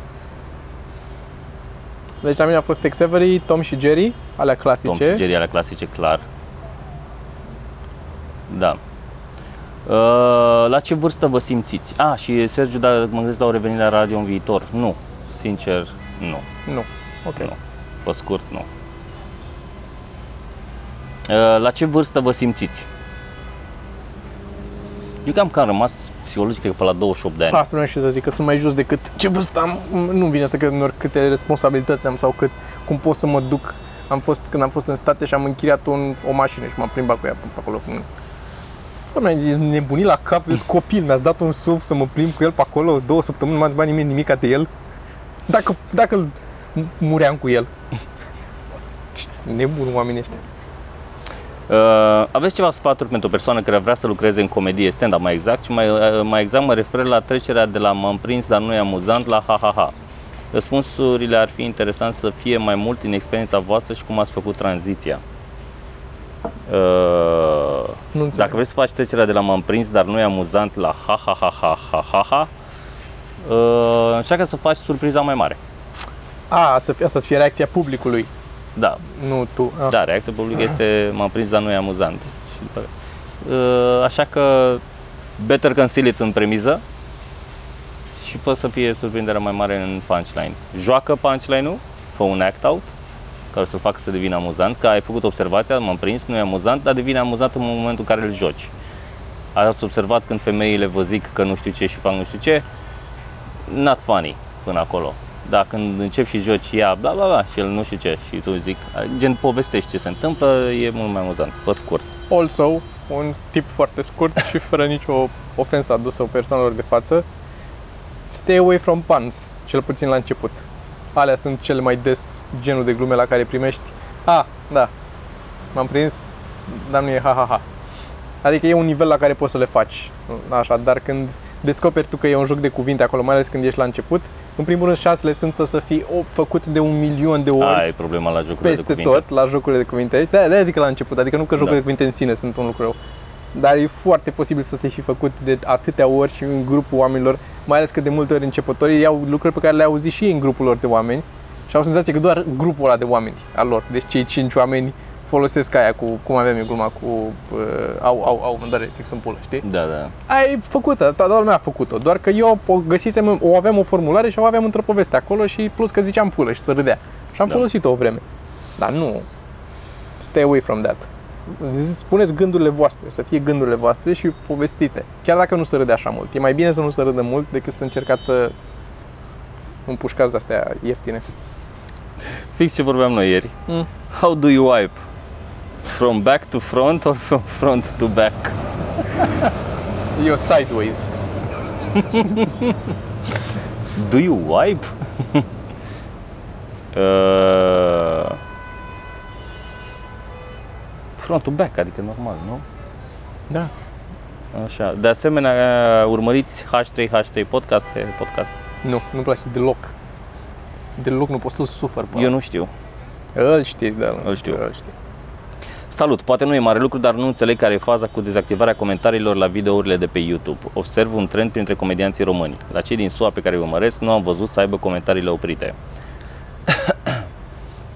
Deci la mine a fost Tex Avery, Tom și Jerry, alea clasice. Tom și Jerry, alea clasice, clar. Da. Uh, la ce vârstă vă simțiți? Ah, și Sergiu, da, mă gândesc la o revenire la radio în viitor. Nu, sincer, nu. Nu. Ok. Nu. Pe scurt, nu. Uh, La ce vârstă vă simțiți? Eu cam că am rămas psihologic, cred că pe la 28 de ani. Asta vreau și să zic, că sunt mai jos decât ce vârstă am, nu vine să cred uneori câte responsabilități am sau cât, cum pot să mă duc. Am fost, când am fost în state și am închiriat un, o mașină și m-am plimbat cu ea pe acolo. Până... Doamne, ești nebunit la cap, ești copil, mi-ați dat un SUV să mă plimb cu el pe acolo două săptămâni, nu m-a întrebat nimeni nimic de el. Dacă, dacă îl muream cu el. (laughs) Nebun oamenii ăștia. Uh, aveți ceva sfaturi pentru o persoană care vrea să lucreze în comedie, stand-up mai exact, și mai, uh, mai exact mă refer la trecerea de la m-am prins, dar nu e amuzant, la ha-ha-ha. Răspunsurile ar fi interesant să fie mai mult din experiența voastră și cum ați făcut tranziția. Uh, Nu înțeleg. dacă vrei să faci trecerea de la m-am prins, dar nu e amuzant, la ha-ha-ha-ha-ha-ha, uh, încearcă să faci surpriza mai mare. A, să fie, asta să fie reacția publicului, Da, nu tu. A. Da, reacția publică este m-am prins, dar nu e amuzant. Și după, uh, așa că better conceal it în premiză și fă să fie surprinderea mai mare în punchline. Joacă punchline-ul, fă un act-out care să-l facă să devină amuzant, că ai făcut observația, m-am prins, nu e amuzant, dar devine amuzant în momentul în care îl joci. Ați observat când femeile vă zic că nu știu ce și fac nu știu ce? Not funny până acolo. Dar când începi și joci ea, bla bla bla, și el nu știu ce, și tu zic, gen povestești ce se întâmplă, e mult mai amuzant, pe scurt. Also, un tip foarte scurt și fără nicio ofensă adusă persoanelor de față, stay away from puns, cel puțin la început. Alea sunt cele mai des genul de glume la care primești. A, da, m-am prins, dar nu e ha-ha-ha. Adică e un nivel la care poți să le faci, așa, dar când descoperi tu că e un joc de cuvinte acolo, mai ales când ești la început, în primul rând șansele sunt să, să fii o, făcut de un milion de ori Aia e problema la jocurile peste de cuvinte. tot la jocurile de cuvinte. De de zic că la început, adică nu că jocurile Da. de cuvinte în sine sunt un lucru rău. Dar e foarte posibil să se fi făcut de atâtea ori și în grupul oamenilor, mai ales că de multe ori începătorii iau lucruri pe care le-au auzit și ei în grupul lor de oameni și au senzația că doar grupul ăla de oameni al lor, deci cei cinci oameni folosesc aia cu, cum aveam eu gluma, cu uh, au, au, au, mă doare fix în pulă, știi? Da, da. Aia e făcută, toată lumea a făcut-o, doar că eu o găsisem, o aveam o formulare și o aveam într-o poveste acolo și plus că ziceam pulă și să râdea. Și am Da. folosit-o o vreme. Dar nu, stay away from that. Spuneți gândurile voastre, să fie gândurile voastre și povestite. Chiar dacă nu se râde așa mult. E mai bine să nu se râdă mult decât să încercați să împușcați de astea ieftine. Fix ce vorbeam noi ieri. Mm. How do you wipe? From back to front or from front to back? (laughs) Eu sideways. Do you wipe? (laughs) uh, front to back, adică normal, nu? Da. Așa. De asemenea, urmăriți H3H3 podcast, he, podcast. Nu, nu-mi place deloc. Deloc nu pot să-l sufăr. pe Eu nu știu. ăla. Îl știi, da. Îl știu. Îl știi. Salut, poate nu e mare lucru, dar nu înțeleg care e faza cu dezactivarea comentariilor la videourile de pe YouTube. Observ un trend printre comedianții români. La cei din SUA pe care îi urmăresc, nu am văzut să aibă comentariile oprite.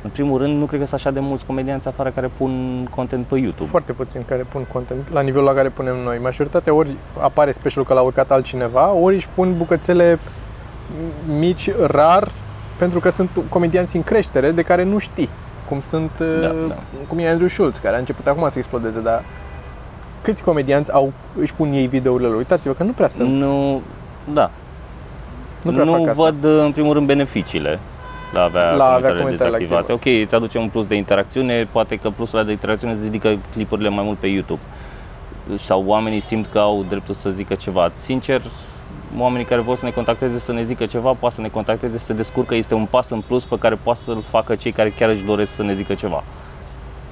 În primul rând, nu cred că sunt așa de mulți comedianți afară care pun content pe YouTube. Foarte puțin care pun content la nivelul la care punem noi. Majoritatea ori apare special că l-a urcat altcineva, ori își pun bucățele mici, rar, pentru că sunt comedianți în creștere de care nu știi. Cum sunt, Da, uh, da. cum e Andrew Schulz, care a început acum să explodeze, dar câți comedianți au, își pun ei videourile lor? Uitați-vă că nu prea sunt. Nu, Da. Nu prea nu fac asta. văd, în primul rând, beneficiile la a avea La a avea comentariile comentariile dezactivate. Ok, îți aduce un plus de interacțiune, poate că plusul ăla de interacțiune îți ridică clipurile mai mult pe YouTube. Sau oamenii simt că au dreptul să zică ceva. Sincer, oamenii care vor să ne contacteze să ne zică ceva, poate să ne contacteze, să se descurcă, este un pas în plus pe care poate să-l facă cei care chiar își doresc să ne zică ceva.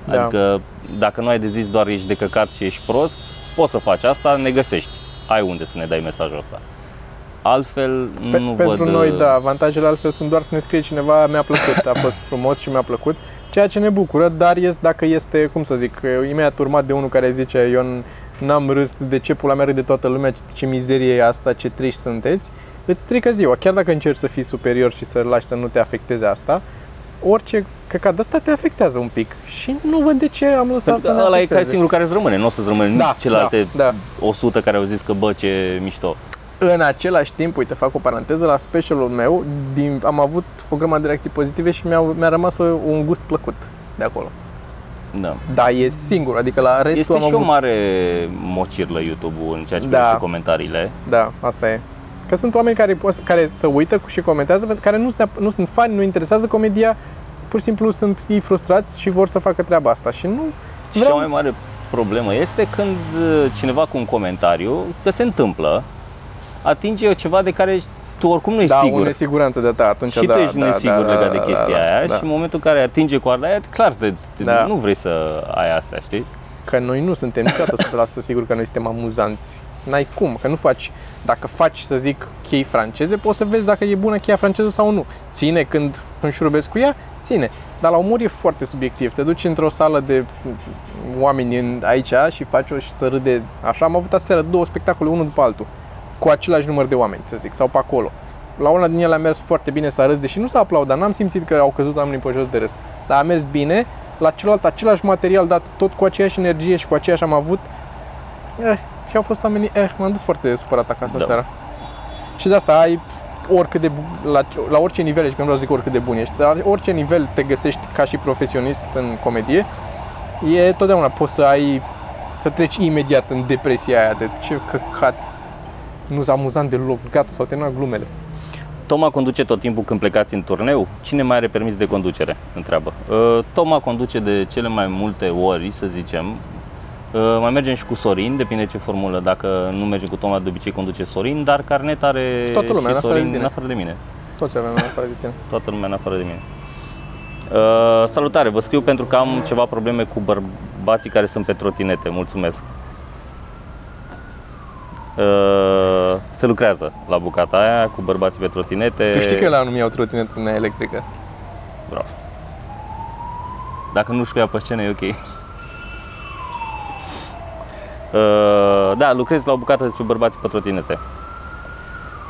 Da. Adică dacă nu ai de zis doar ești de căcat și ești prost, poți să faci asta, ne găsești. Ai unde să ne dai mesajul ăsta. Altfel Pe, nu pentru văd... noi, uh, da, avantajele altfel sunt doar să ne scrie cineva, mi-a plăcut, a fost frumos și mi-a plăcut, ceea ce ne bucură, dar este, dacă este, cum să zic, imediat urmat de unul care zice, eu n- n-am râs, de ce pula mea râde toată lumea, ce mizerie e asta, ce triști sunteți, îți strică ziua, chiar dacă încerci să fii superior și să lași să nu te afecteze asta, orice căcat de asta te afectează un pic și nu văd de ce am lăsat Pentru să că ne ăla e afecteze. ca singurul care îți rămâne, nu o să-ți rămâne Da, nici celelalte da, da. 100 care au zis că bă, ce mișto. În același timp, uite, fac o paranteză, la specialul meu din, am avut o grămadă de reacții pozitive și mi-a, mi-a rămas o, un gust plăcut de acolo. Da. Da, e singur, adică la restul Este am și avut... o mare mocirlă YouTube-ul în ceea ce Da. privește comentariile. Da, asta e. Că sunt oameni care, pot, să- care să uită și comentează, pentru care nu sunt, nu sunt fani, nu interesează comedia, pur și simplu sunt ei frustrați și vor să facă treaba asta și nu Și vreau... cea mai mare problemă este când uh, cineva cu un comentariu, că se întâmplă, atinge ceva de care tu oricum nu ești da, sigur. o nesiguranță de ta, atunci și da, tu ești da, nesigur da, legat da, de da, chestia da, aia da. și în momentul în care atinge coarda aia, clar, te, te, Da. nu vrei să ai astea, știi? că noi nu suntem niciodată 100% siguri că noi suntem amuzanți. N-ai cum, că nu faci, dacă faci, să zic, chei franceze, poți să vezi dacă e bună cheia franceză sau nu. Ține când înșurubezi cu ea, ține. Dar la umor e foarte subiectiv. Te duci într-o sală de oameni în aici și faci o și să râde. Așa am avut aseară două spectacole, unul după altul, cu același număr de oameni, să zic, sau pe acolo. La una din ele a mers foarte bine, s-a râs, deși nu s-a aplaudat, n-am simțit că au căzut oamenii pe jos de râs. Dar a mers bine, la celălalt același material dat tot cu aceeași energie și cu aceeași am avut. Eh, și au fost oamenii, eh, m-am dus foarte supărat acasă Da. seara. Și de asta ai oricât de bu- la, la orice nivel, și că nu vreau să zic oricât de bun ești, dar orice nivel te găsești ca și profesionist în comedie, e totdeauna poți să ai să treci imediat în depresia aia de ce căcat, nu-s amuzant deloc, gata, s-au terminat glumele. Toma conduce tot timpul când plecați în turneu. Cine mai are permis de conducere? Întreabă. Uh, Toma conduce de cele mai multe ori, să zicem. Uh, mai mergem și cu Sorin, depinde ce formulă. Dacă nu mergem cu Toma, de obicei conduce Sorin, dar carnet are Toată lumea, în și afară de Sorin tine. în afară de mine. Toți avem în afară de tine. (laughs) Toată lumea în afară de mine. Uh, salutare, vă scriu pentru că am ceva probleme cu bărbații care sunt pe trotinete. Mulțumesc. Uh, se lucrează la bucata aia cu bărbații pe trotinete. Tu știi că la anumii au trotinetă în electrică. Bravo. Dacă nu știu ea pe scenă, e ok. Uh, da, lucrez la o bucată despre bărbații pe trotinete.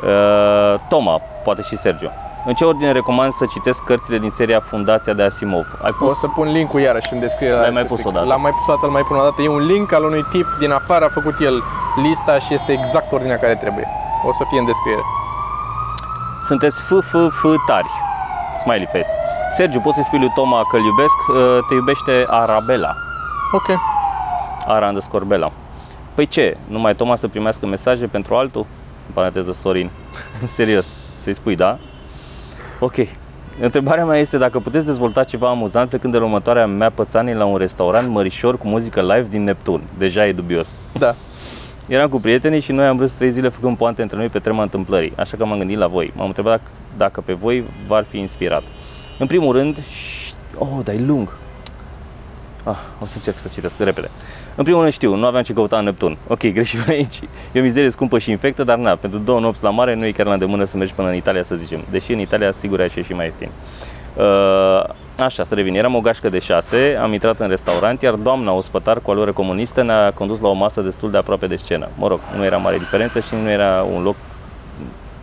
Uh, Toma, poate și Sergio. În ce ordine recomand să citesc cărțile din seria Fundația de Asimov? Ai O pus? să pun linkul iarăși în descriere. la L-ai mai acestui- pus odată. L-am mai pus o dată, îl mai pun o dată. E un link al unui tip din afară, a făcut el lista și este exact ordinea care trebuie. O să fie în descriere. Sunteți f f f tari. Smiley face. Sergiu, poți să-i spui lui Toma că îl iubesc? Uh, Te iubește Arabela. Ok. Ara underscore Bela. Păi ce, numai Toma să primească mesaje pentru altul? În paranteză, Sorin. (laughs) Serios, să-i spui da? Ok. Întrebarea mea este dacă puteți dezvolta ceva amuzant plecând de la următoarea mea pățanie la un restaurant mărișor cu muzică live din Neptun. Deja e dubios. Da. Eram cu prietenii și noi am râs trei zile făcând poante între noi pe tema întâmplării, așa că m-am gândit la voi. M-am întrebat dacă, dacă pe voi v-ar fi inspirat. În primul rând, șt, oh, dar e lung. Ah, o să încerc să citesc repede. În primul rând știu, nu aveam ce căuta în Neptun. Ok, (laughs) greșit aici. E o mizerie scumpă și infectă, dar na, pentru două nopți la mare nu e chiar la îndemână să mergi până în Italia, să zicem. Deși în Italia sigur aș ieși mai ieftin. Uh, așa, să revin. Eram o gașcă de șase, am intrat în restaurant, iar doamna ospătar cu alure comunistă ne-a condus la o masă destul de aproape de scenă. Mă rog, nu era mare diferență și nu era un loc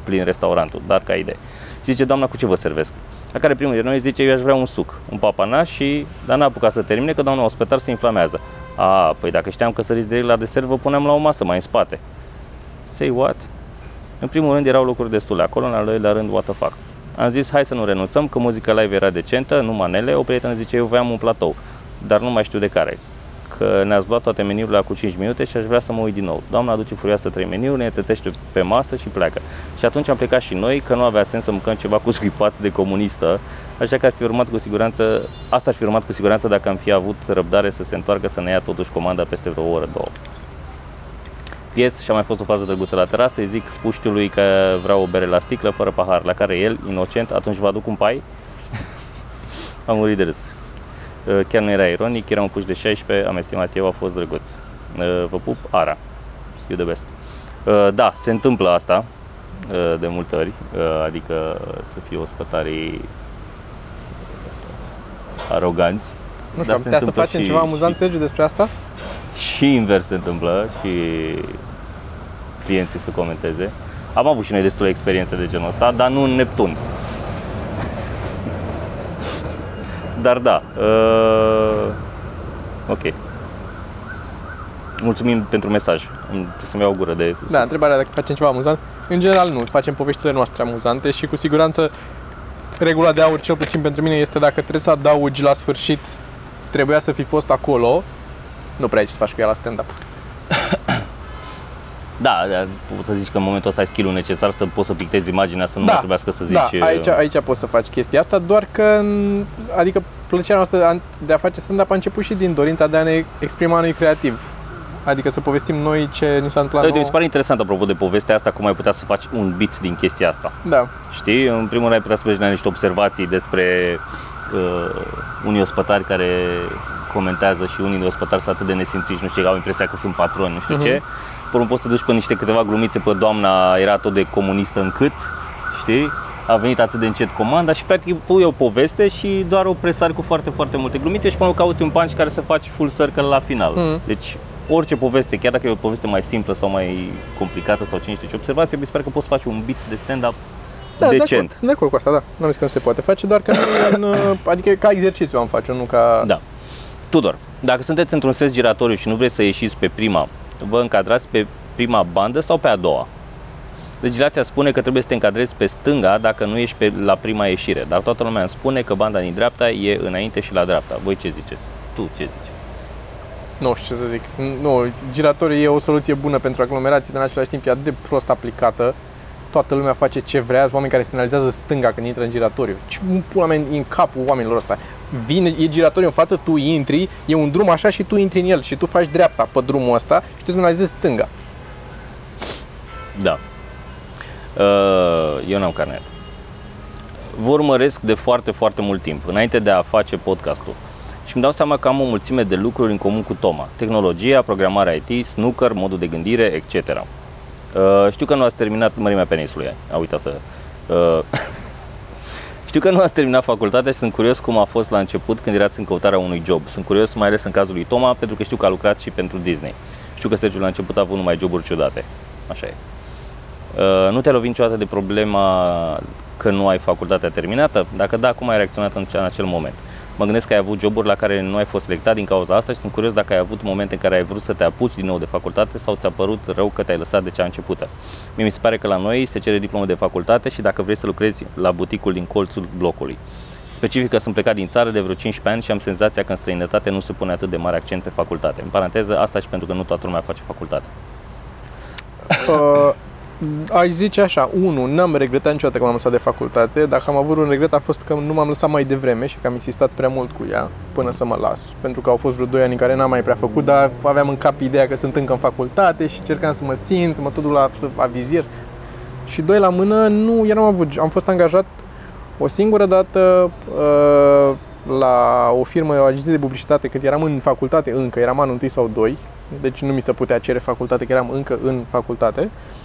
plin restaurantul, dar ca idee. Și zice, doamna, cu ce vă servesc? La care primul dintre noi zice, eu aș vrea un suc, un papanaș și, dar n-a apucat să termine, că doamna ospătar se inflamează. A, păi dacă știam că săriți direct la desert, vă puneam la o masă mai în spate. Say what? În primul rând erau locuri destule acolo, în al doilea rând, what the fuck. Am zis, hai să nu renunțăm, că muzica live era decentă, nu manele. O prietenă zice, eu voiam un platou, dar nu mai știu de care. că ne-ați luat toate meniurile cu 5 minute și aș vrea să mă uit din nou. Doamna aduce furioasă 3 meniuri, ne tătește pe masă și pleacă. Și atunci am plecat și noi, că nu avea sens să mâncăm ceva cu scuipat de comunistă, așa că ar fi urmat cu siguranță, asta ar fi urmat cu siguranță dacă am fi avut răbdare să se întoarcă să ne ia totuși comanda peste vreo oră, două. Ies și a mai fost o fază drăguță la terasă, îi zic puștiului că vreau o bere la sticlă fără pahar, la care el, inocent, atunci vă aduc un pai. (laughs) am murit de râs. Uh, chiar nu era ironic, era un puș de 16, am estimat eu, a fost drăguț. Uh, vă pup, Ara. You the best. Uh, da, se întâmplă asta de multe ori, adică să fie ospătarii aroganți. Nu știu, am putea să facem și, ceva amuzant, Sergiu, despre asta? Și invers se întâmplă și clienții să comenteze. Am avut și noi destule experiențe de genul ăsta, dar nu în Neptun. (laughs) Dar da, uh, ok. Mulțumim pentru mesaj. Trebuie să-mi iau o gură de... Da, întrebarea dacă facem ceva amuzant. În general nu, facem poveștile noastre amuzante și cu siguranță regula de aur, cel puțin pentru mine, este dacă trebuie să adaugi la sfârșit, trebuia să fi fost acolo, nu prea ai ce să faci cu ea la stand-up. (coughs) Da, poți să zici că în momentul ăsta ai skill necesar să poți să pictezi imaginea, să nu da, trebuiască să zici... Da, aici, aici poți să faci chestia asta, doar că, adică plăcerea noastră de a face stand-up a început și din dorința de a ne exprima noi creativ. Adică să povestim noi ce ni s-a întâmplat Uite, mi se pare interesant apropo de povestea asta, cum ai putea să faci un bit din chestia asta. Da. Știi? În primul rând ai putea să faci niște observații despre uh, unii ospătari care comentează și unii ospătari sunt atât de nesimțiți, nu știu, au impresia că sunt patroni, nu știu uh-huh. ce urmă poți să duci pe niște câteva glumițe pe doamna era tot de comunistă încât, știi? A venit atât de încet comanda și practic pui o poveste și doar o presari cu foarte, foarte multe glumițe și până cauți un punch care să faci full circle la final. Mm. Deci orice poveste, chiar dacă e o poveste mai simplă sau mai complicată sau cine știe ce observație, mi se pare că poți să faci un bit de stand-up da, decent. Sunt de acord cu asta, da. Nu am zis că nu se poate face, doar că nu în, (coughs) adică ca exercițiu am face, nu ca... Da. Tudor, dacă sunteți într-un sens giratoriu și nu vreți să ieșiți pe prima vă încadrați pe prima bandă sau pe a doua. Legislația spune că trebuie să te încadrezi pe stânga dacă nu ești pe, la prima ieșire, dar toată lumea îmi spune că banda din dreapta e înainte și la dreapta. Voi ce ziceți? Tu ce zici? Nu știu ce să zic. Nu, giratorii e o soluție bună pentru aglomerații, dar în același timp e atât de prost aplicată. Toată lumea face ce vrea, sunt oameni care semnalizează stânga când intră în giratoriu. Ce pula mea în capul oamenilor ăsta? vine, e giratoriu în față, tu intri, e un drum așa și tu intri în el și tu faci dreapta pe drumul ăsta și tu îți stânga. Da. Uh, eu n-am carnet. Vă urmăresc de foarte, foarte mult timp, înainte de a face podcastul. Și îmi dau seama că am o mulțime de lucruri în comun cu Toma. Tehnologia, programarea IT, snooker, modul de gândire, etc. Uh, știu că nu ați terminat mărimea penisului. A uitat să... Uh, (laughs) Știu că nu ați terminat facultatea și sunt curios cum a fost la început când erați în căutarea unui job. Sunt curios mai ales în cazul lui Toma, pentru că știu că a lucrat și pentru Disney. Știu că Sergiu la început a avut numai joburi ciudate. Așa e. Uh, nu te-a lovit niciodată de problema că nu ai facultatea terminată? Dacă da, cum ai reacționat în acel moment? Mă gândesc că ai avut joburi la care nu ai fost selectat din cauza asta și sunt curios dacă ai avut momente în care ai vrut să te apuci din nou de facultate sau ți-a părut rău că te-ai lăsat de cea începută. Mie mi se pare că la noi se cere diplomă de facultate și dacă vrei să lucrezi la buticul din colțul blocului. Specific că sunt plecat din țară de vreo 15 ani și am senzația că în străinătate nu se pune atât de mare accent pe facultate. În paranteză, asta și pentru că nu toată lumea face facultate. Uh, aș zice așa, unu, n-am regretat niciodată că m-am lăsat de facultate, dacă am avut un regret a fost că nu m-am lăsat mai devreme și că am insistat prea mult cu ea până să mă las. Pentru că au fost vreo 2 ani în care n-am mai prea făcut, dar aveam în cap ideea că sunt încă în facultate și încercam să mă țin, să mă tot duc la să avizier. Și doi la mână, nu, eu n-am avut, am fost angajat o singură dată uh, la o firmă, o agenție de publicitate, când eram în facultate încă, eram anul 1 sau 2, deci nu mi se putea cere facultate, că eram încă în facultate. Uh,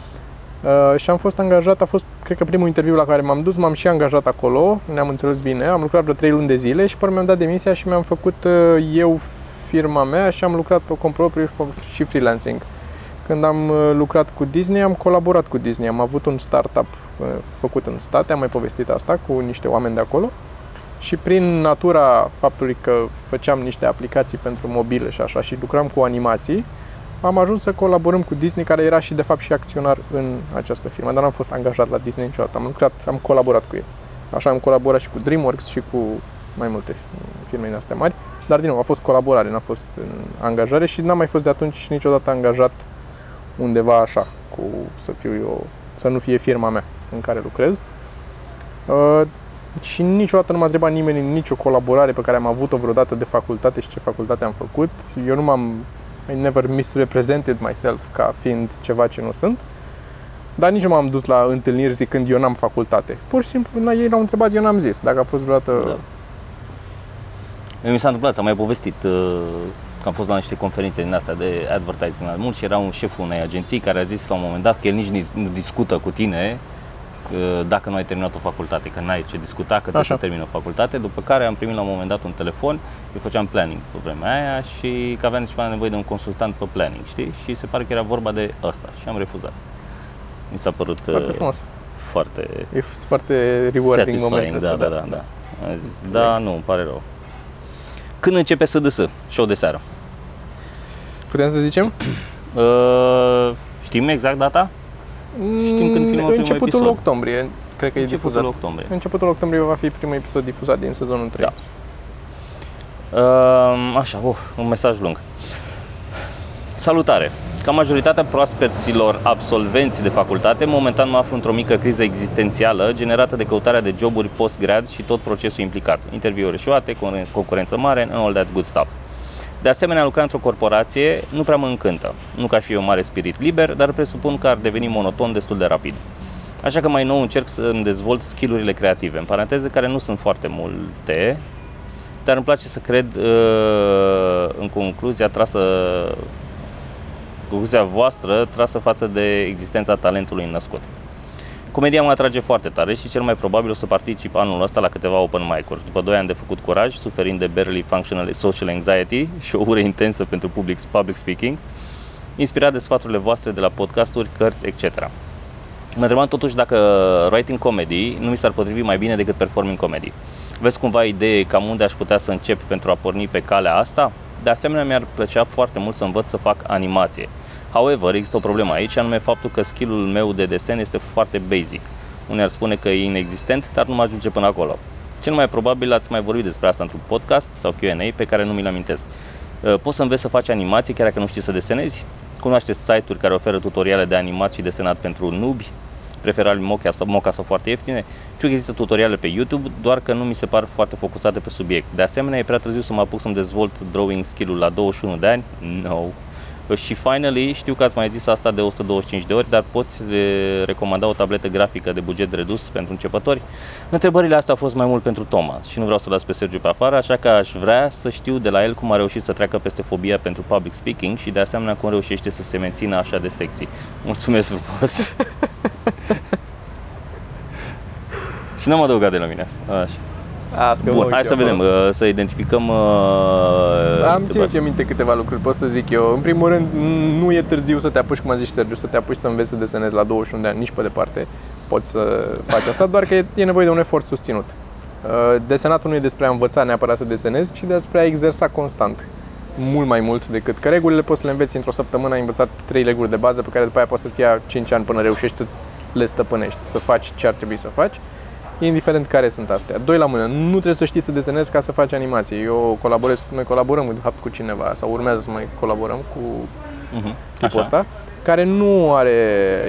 și am fost angajat, a fost, cred că primul interviu la care m-am dus, m-am și angajat acolo, ne-am înțeles bine, am lucrat vreo 3 luni de zile și până mi-am dat demisia și mi-am făcut uh, eu firma mea și am lucrat pe cont propriu și freelancing. Când am uh, lucrat cu Disney, am colaborat cu Disney. Am avut un startup uh, făcut în state, am mai povestit asta cu niște oameni de acolo. Și prin natura faptului că făceam niște aplicații pentru mobile și așa și lucram cu animații, am ajuns să colaborăm cu Disney, care era și de fapt și acționar în această firmă, dar n-am fost angajat la Disney niciodată. Am lucrat, am colaborat cu ei. Așa am colaborat și cu DreamWorks și cu mai multe firme din astea mari. Dar din nou, a fost colaborare, n-a fost în angajare și n-am mai fost de atunci niciodată angajat undeva așa, cu să fiu eu, să nu fie firma mea în care lucrez. Uh, și niciodată nu m-a întrebat nimeni în nicio colaborare pe care am avut-o vreodată de facultate și ce facultate am făcut. Eu nu m-am, I never misrepresented myself ca fiind ceva ce nu sunt. Dar nici nu m-am dus la întâlniri zicând eu n-am facultate. Pur și simplu, la ei l-au întrebat, eu n-am zis. Dacă a fost vreodată... Da. Mi s-a întâmplat, am mai povestit uh, că am fost la niște conferințe din astea de advertising la mult și era un șeful unei agenții care a zis la un moment dat că el nici nu discută cu tine uh, dacă nu ai terminat o facultate, că n-ai ce discuta, că trebuie să termini o facultate, după care am primit la un moment dat un telefon, eu făceam planning pe vremea aia și că aveam ceva nevoie de un consultant pe planning, știi? Și se pare că era vorba de asta și am refuzat. Mi s-a părut foarte uh, frumos. Foarte e foarte rewarding momentul da, da, da, da, da. zis, da, nu, îmi pare rău. Când începe DS? Show de seară. Putem să zicem? Uh, (clears throat) știm exact data? Știm când filmăm Începutul primul episod. octombrie, cred că Începutul e difuzat. octombrie. Începutul octombrie va fi primul episod difuzat din sezonul 3. Da. Uh, așa, uh, un mesaj lung. Salutare! Ca majoritatea proaspeților absolvenți de facultate, momentan mă aflu într-o mică criză existențială generată de căutarea de joburi post-grad și tot procesul implicat. Interviuri șoate, concurență mare, and all that good stuff. De asemenea, lucra într-o corporație nu prea mă încântă. Nu ca și eu mare spirit liber, dar presupun că ar deveni monoton destul de rapid. Așa că mai nou încerc să îmi dezvolt skillurile creative, în paranteze care nu sunt foarte multe, dar îmi place să cred uh, în concluzia trasă concluzia voastră trasă față de existența talentului născut. Comedia mă atrage foarte tare și cel mai probabil o să particip anul ăsta la câteva open mic-uri. După 2 ani de făcut curaj, suferind de barely functional social anxiety și o ură intensă pentru public, public speaking, inspirat de sfaturile voastre de la podcasturi, cărți, etc. Mă întrebam totuși dacă writing comedy nu mi s-ar potrivi mai bine decât performing comedy. Vezi cumva idee cam unde aș putea să încep pentru a porni pe calea asta? De asemenea, mi-ar plăcea foarte mult să învăț să fac animație. However, există o problemă aici, anume faptul că skillul meu de desen este foarte basic. Unii ar spune că e inexistent, dar nu mă ajunge până acolo. Cel mai probabil ați mai vorbit despre asta într-un podcast sau Q&A pe care nu mi-l amintesc. Uh, poți să înveți să faci animație chiar dacă nu știi să desenezi? Cunoașteți site-uri care oferă tutoriale de animat și desenat pentru nubi? preferabil Mocha sau Mocha sau foarte ieftine. Știu că există tutoriale pe YouTube, doar că nu mi se par foarte focusate pe subiect. De asemenea, e prea târziu să mă apuc să-mi dezvolt drawing skill-ul la 21 de ani. No. Și finally, știu că ați mai zis asta de 125 de ori, dar poți recomanda o tabletă grafică de buget redus pentru începători? Întrebările astea au fost mai mult pentru Thomas și nu vreau să las pe Sergiu pe afară, așa că aș vrea să știu de la el cum a reușit să treacă peste fobia pentru public speaking și de asemenea cum reușește să se mențină așa de sexy. Mulțumesc frumos! (laughs) și n-am adăugat de la mine asta. Așa. Asta Bun, hai să vedem, uh, să identificăm uh, Am ținut eu minte câteva lucruri, pot să zic eu. În primul rând, nu e târziu să te apuci, cum a zis Sergiu, să te apuci să înveți să desenezi la 21 de ani, nici pe departe poți să faci asta, doar că e, e nevoie de un efort susținut. Uh, desenatul nu e despre a învăța neapărat să desenezi, ci despre a exersa constant. Mult mai mult decât că regulile poți să le înveți într-o săptămână, ai învățat trei reguli de bază pe care după aia poți să-ți ia 5 ani până reușești să le stăpânești, să faci ce ar trebui să faci indiferent care sunt astea. Doi la mână, nu trebuie să știi să desenezi ca să faci animație. Eu colaborez, noi colaborăm de fapt cu cineva sau urmează să mai colaborăm cu uh-huh. tipul așa. ăsta, care nu are,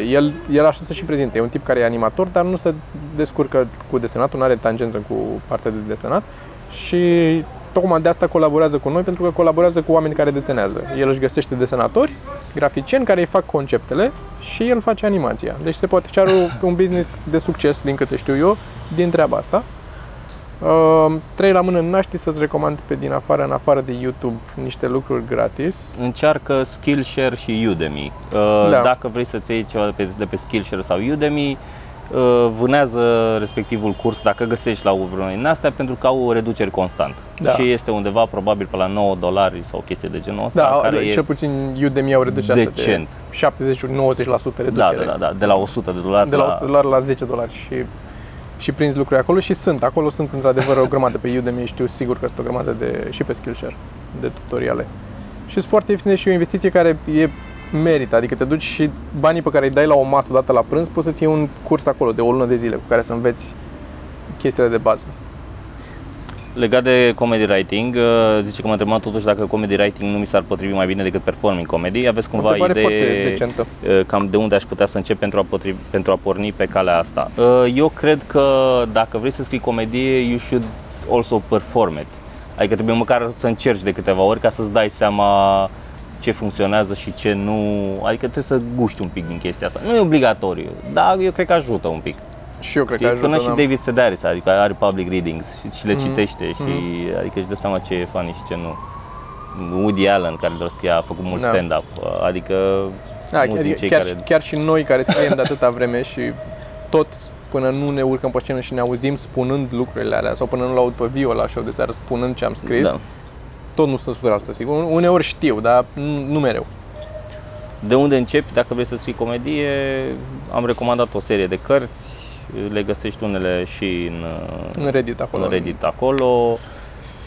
el, el așa să și prezinte, e un tip care e animator, dar nu se descurcă cu desenatul, nu are tangență cu partea de desenat și tocmai de asta colaborează cu noi, pentru că colaborează cu oameni care desenează. El își găsește desenatori, graficieni care îi fac conceptele și el face animația. Deci se poate face (laughs) un business de succes, din câte știu eu, din treaba asta. Uh, trei la mână, n-aș ști să-ți recomand pe din afară, în afară de YouTube, niște lucruri gratis. Încearcă Skillshare și Udemy. Uh, da. Dacă vrei să-ți iei ceva de pe, de pe Skillshare sau Udemy, uh, vânează respectivul curs dacă găsești la vreunul din astea pentru că au reduceri constant. Da. Și este undeva probabil pe la 9 dolari sau chestii de genul ăsta. Da, care cel e puțin Udemy au redus asta de 70-90% reducere. Da, da, da, da, de la 100 de dolari de la 100 de dolari la 10 dolari și și prinzi lucruri acolo și sunt. Acolo sunt într-adevăr o grămadă pe Udemy, știu sigur că sunt o grămadă de, și pe Skillshare, de tutoriale. Și sunt foarte ieftine și o investiție care e merită, adică te duci și banii pe care îi dai la o masă odată la prânz, poți să-ți iei un curs acolo de o lună de zile cu care să înveți chestiile de bază. Legat de comedy writing, uh, zice că m-a întrebat totuși dacă comedy writing nu mi s-ar potrivi mai bine decât performing comedy. Aveți cumva întrebare foarte idee decentă. uh, cam de unde aș putea să încep pentru a, potrivi, pentru a porni pe calea asta? Uh, Eu cred că dacă vrei să scrii comedie, you should also perform it. Adică trebuie măcar să încerci de câteva ori ca să-ți dai seama ce funcționează și ce nu. Adică trebuie să guști un pic din chestia asta. Nu e obligatoriu, dar eu cred că ajută un pic. Și eu cred că Știi? ajută. Până și da. David Sedaris, adică are public readings și, și le Mhm. citește și adică își dă seama ce e funny și ce nu. Woody Allen, care doar scria, a făcut mult Da. stand-up, adică Da, mulți din adică cei chiar, care... chiar și noi care scriem de atâta vreme și tot până nu ne urcăm pe scenă și ne auzim spunând lucrurile alea sau până nu l-aud pe Vio la show de seară spunând ce am scris, Da. Da. tot nu sunt 100% sigur. Uneori știu, dar nu, nu mereu. De unde începi dacă vrei să scrii comedie? Am recomandat o serie de cărți, le găsești unele și în, În Reddit acolo. în Reddit acolo,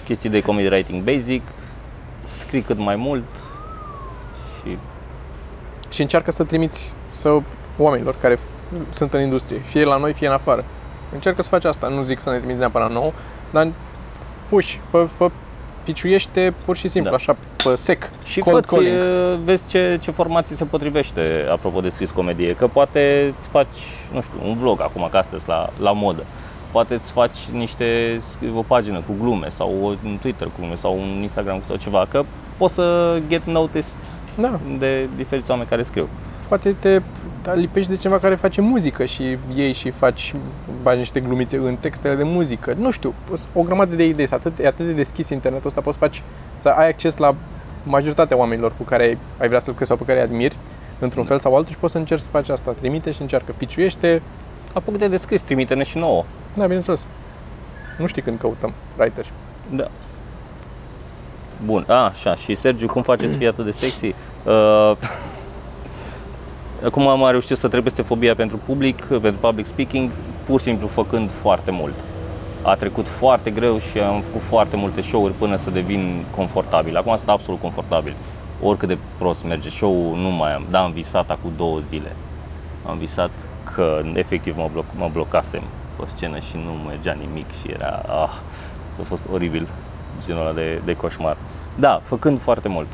chestii de comedy writing basic, scrii cât mai mult și Și încearcă să trimiți să oamenilor care f- sunt în industrie, fie la noi, fie în afară. Încearcă să faci asta, nu zic să ne trimiți neapărat nou, dar puși, fă, fă piciuiește pur și simplu, Da. așa, pe sec. Și Cold fă calling. vezi ce, ce formație se potrivește apropo de scris comedie, că poate îți faci, nu știu, un vlog acum, că astăzi la, la modă. Poate îți faci niște, o pagină cu glume sau un Twitter cu glume sau un Instagram sau ceva, că poți să get noticed Da, de diferiți oameni care scriu. poate te lipești de cineva care face muzică și ei și faci, bagi niște glumițe în textele de muzică. Nu știu, o grămadă de idei, atât, e atât de deschis internetul ăsta, poți face, să ai acces la majoritatea oamenilor cu care ai vrea să lucrezi sau pe care îi admiri, într-un fel sau altul și poți să încerci să faci asta. Trimite și încearcă, piciuiește, Apucă de descris, trimite-ne și nouă. da, bineînțeles. Nu știi când căutăm writeri. Da. Bun, a, așa, și Sergiu, cum face să fie atât de sexy? (laughs) Uh, cum am reușit să trec peste fobia pentru public, pentru public speaking, pur și simplu făcând foarte mult. A trecut foarte greu și am făcut foarte multe show-uri până să devin confortabil. Acum sunt absolut confortabil. Oricât de prost merge show nu mai am, dar am visat acum două zile. Am visat că efectiv mă, bloc, mă blocasem pe scenă și nu mergea nimic și era, ah, s-a fost oribil genul ăla de, de coșmar. Da, făcând foarte mult.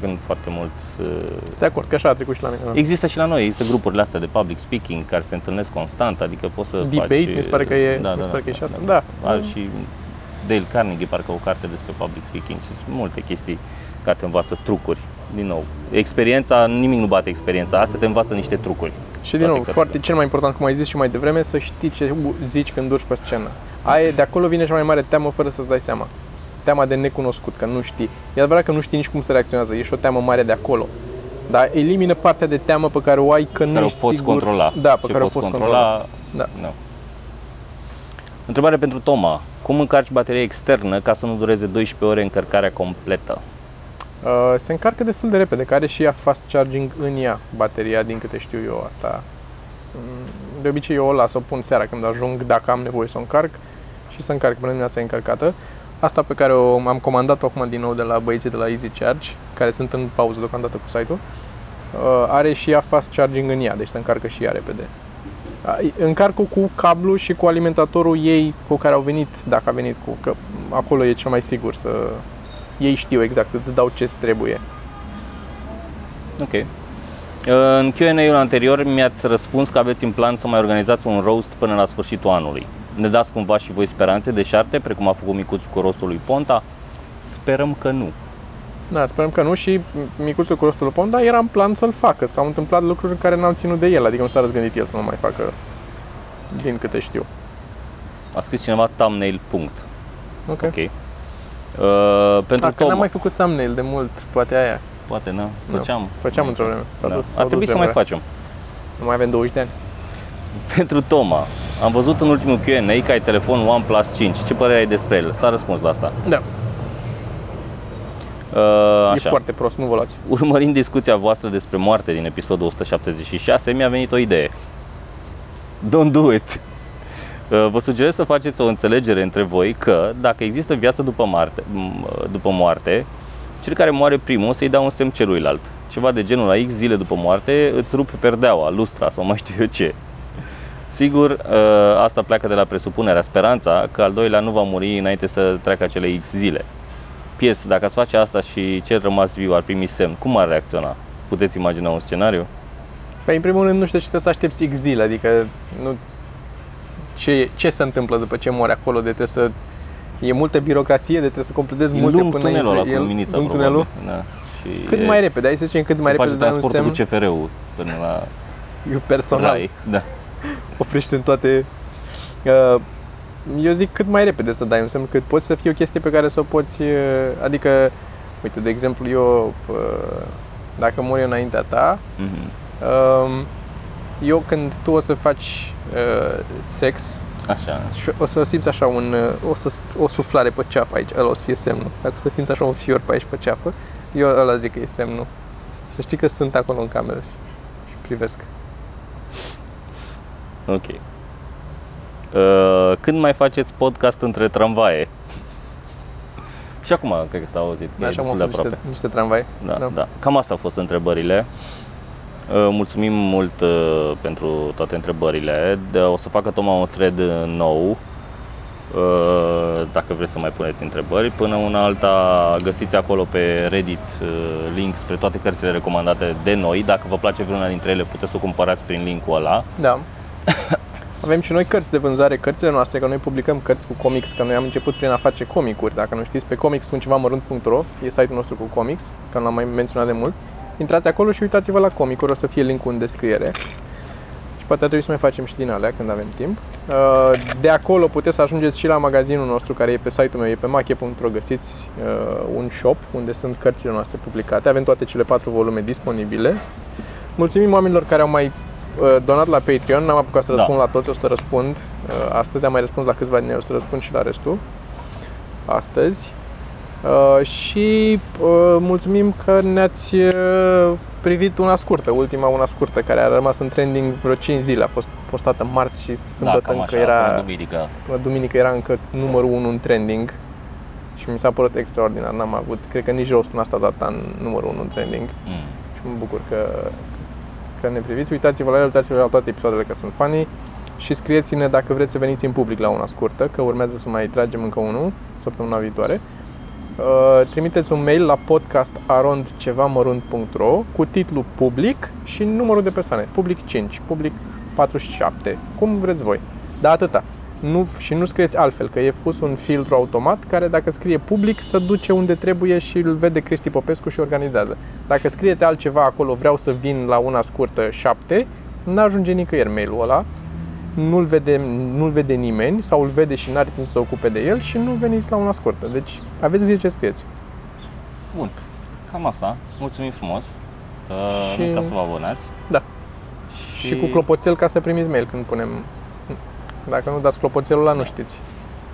Făcând foarte mult. uh, Sunt de acord, că așa a trecut și la mine. Există și la noi, există grupurile astea de public speaking care se întâlnesc constant, adică poți să Debate, faci... mi se pare că e, da, mi da, se pare că e da, și asta. da. Da. Are și Dale Carnegie, parcă o carte despre public speaking și sunt multe chestii care te învață trucuri. Din nou, experiența, nimic nu bate experiența, asta te învață niște trucuri. Și din Toate nou, cărțile. foarte cel mai important, cum ai zis și mai devreme, să știi ce zici când urci pe scenă. Aia, de acolo vine cea mai mare teamă fără să-ți dai seama. Teama de necunoscut, că nu știi. E adevărat că nu știi nici cum să reacționează, e și o teamă mare de acolo. Dar elimină partea de teamă pe care o ai că nu care o ești poți sigur. controla. Da, pe Ce care o poți poți controla. controla. Da. Nu. Întrebare pentru Toma. Cum încarci bateria externă ca să nu dureze 12 ore încărcarea completă? Uh, se încarcă destul de repede, care și ea fast charging în ea, bateria, din câte știu eu asta. Mm, De obicei eu o las, o pun seara când ajung, dacă am nevoie să o încarc și să încarc până dimineața e încărcată. Asta pe care o, am comandat-o acum din nou de la băieții de la Easy Charge, care sunt în pauză deocamdată cu site-ul, uh, are și ea fast charging în ea, deci se încarcă și ea repede. Uh, Încarcă cu cablu și cu alimentatorul ei cu care au venit, dacă a venit cu, că acolo e cel mai sigur să, ei știu exact, îți dau ce trebuie. Ok. În Q&A-ul anterior mi-ați răspuns că aveți în plan să mai organizați un roast până la sfârșitul anului. Ne dați cumva și voi speranțe de șarte, precum a făcut micuțul cu rostul lui Ponta? Sperăm că nu. Da, sperăm că nu și micuțul cu rostul pom, dar era în plan să-l facă. S-au întâmplat lucruri care n-au ținut de el, adică nu s-a răzgândit el să nu mai facă, din câte știu. A scris cineva thumbnail. Punct. Ok. Ok. Uh, pentru Dacă Toma, n-am mai făcut thumbnail de mult, poate aia. poate nu, Nu. făceam. Făceam într-o vreme. S-a Da. dus, s-au Ar trebui dus să mai vremurile. facem. Nu mai avem 20 de ani. (laughs) Pentru Toma, am văzut în ultimul Q&A că ai telefon OnePlus 5. Ce părere ai despre el? S-a răspuns la asta. Da, Uh, e așa. foarte prost, nu vă luați. Urmărind discuția voastră despre moarte din episodul 176, mi-a venit o idee. Don't do it! Uh, Vă sugerez să faceți o înțelegere între voi că dacă există viață după, moarte, m- după moarte, cel care moare primul o să-i dea un semn celuilalt. Ceva de genul la X zile după moarte îți rupe perdeaua, lustra sau mai știu eu ce. Sigur, uh, asta pleacă de la presupunerea, speranța că al doilea nu va muri înainte să treacă acele X zile. Pies, dacă ați face asta și cel rămas viu ar primi semn, cum ar reacționa? Puteți imagina un scenariu? Păi, în primul rând, nu știu ce trebuie să aștepți X zile, adică nu... Ce, ce se întâmplă după ce mori acolo, de trebuie să... E multă birocrație, de trebuie să completezi E multe lung până tunelul ăla intre cu el. luminița, lung probabil. tunelul. Da. Și Cât e- mai repede, hai să zicem cât mai se repede face dai un transportul semn. cu CFR-ul până la Eu personal Rai. Da. Oprește în toate... Uh, eu zic cât mai repede să dai un semn, cât poți să fie o chestie pe care să o poți... uh, Adică, uite, de exemplu, eu, uh, dacă mor eu înaintea ta, Mhm. um, eu când tu o să faci uh, sex, Așa. și o să simți așa un, uh, o, să, o suflare pe ceafă aici, ăla o să fie semnul. Dacă o să simți așa un fior pe aici pe ceafă, eu ăla zic că e semnul. Să știi că sunt acolo în cameră și, și privesc. Ok. Uh, când mai faceți podcast între tramvaie? (laughs) Și acum cred că s-a auzit, că e Așa am destul de avut aproape. niște, niște tramvai. Da, da. da. Cam asta au fost întrebările. Uh, Mulțumim mult uh, pentru toate întrebările. De- O să facă Toma un thread uh, nou. uh, Dacă vreți să mai puneți întrebări. Până una alta găsiți acolo pe Reddit uh, link spre toate cărțile recomandate de noi. Dacă vă place vreuna dintre ele, puteți să o cumpărați prin linkul ăla. Da. (coughs) Avem și noi cărți de vânzare, cărțile noastre, că noi publicăm cărți cu comics, că noi am început prin a face comicuri. Dacă nu știți, pe comics.cevamărunt.ro e site-ul nostru cu comics, că l-am mai menționat de mult. Intrați acolo și uitați-vă la comicuri, o să fie linkul în descriere. Și poate ar trebui să mai facem și din alea când avem timp. Uh, De acolo puteți să ajungeți și la magazinul nostru care e pe site-ul meu, e pe mache.ro, găsiți uh, un shop unde sunt cărțile noastre publicate. Avem toate cele patru volume disponibile. Mulțumim oamenilor care au mai uh, donat la Patreon, n-am apucat să Da. răspund la toți, o să răspund. Uh, Astăzi am mai răspuns la câțiva din ei, o să răspund și la restul. Astăzi. Uh, și uh, mulțumim că ne-ați uh, privit una scurtă, ultima una scurtă, care a rămas în trending vreo 5 zile. A fost postată marți și sâmbătă da, cam încă așa, era... până duminică. Până duminică era încă numărul 1 în trending și mi s-a părut extraordinar. N-am avut, cred că nici rostul n-a stat data în numărul 1 în trending Mm. și mă bucur că, că ne priviți. Uitați-vă la ele, uitați-vă la toate episoadele că sunt funny și scrieți-ne dacă vreți să veniți în public la una scurtă, că urmează să mai tragem încă unul săptămâna viitoare. Uh, trimiteți un mail la podcastarondcevamărunt.ro cu titlu public și numărul de persoane. Public 5, public 47, cum vreți voi. Dar atâta. Nu, și nu scrieți altfel, că e pus un filtru automat care dacă scrie public să duce unde trebuie și îl vede Cristi Popescu și organizează. Dacă scrieți altceva acolo, vreau să vin la una scurtă 7, n-ajunge nicăieri mailul ăla, nu-l vede, nu-l vede nimeni sau îl vede și n-are timp să se ocupe de el și nu veniți la una scurtă. Deci aveți grijă ce scrieți. Bun. Cam asta. Mulțumim frumos. Uh, Și- Nu uitați să vă abonați. Da. Și... cu clopoțel ca să primiți mail când punem... Dacă nu dați clopoțelul ăla, nu știți.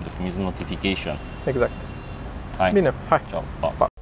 de primiți notification. Exact. Hai. Bine, hai. Ciao. Pa. Pa.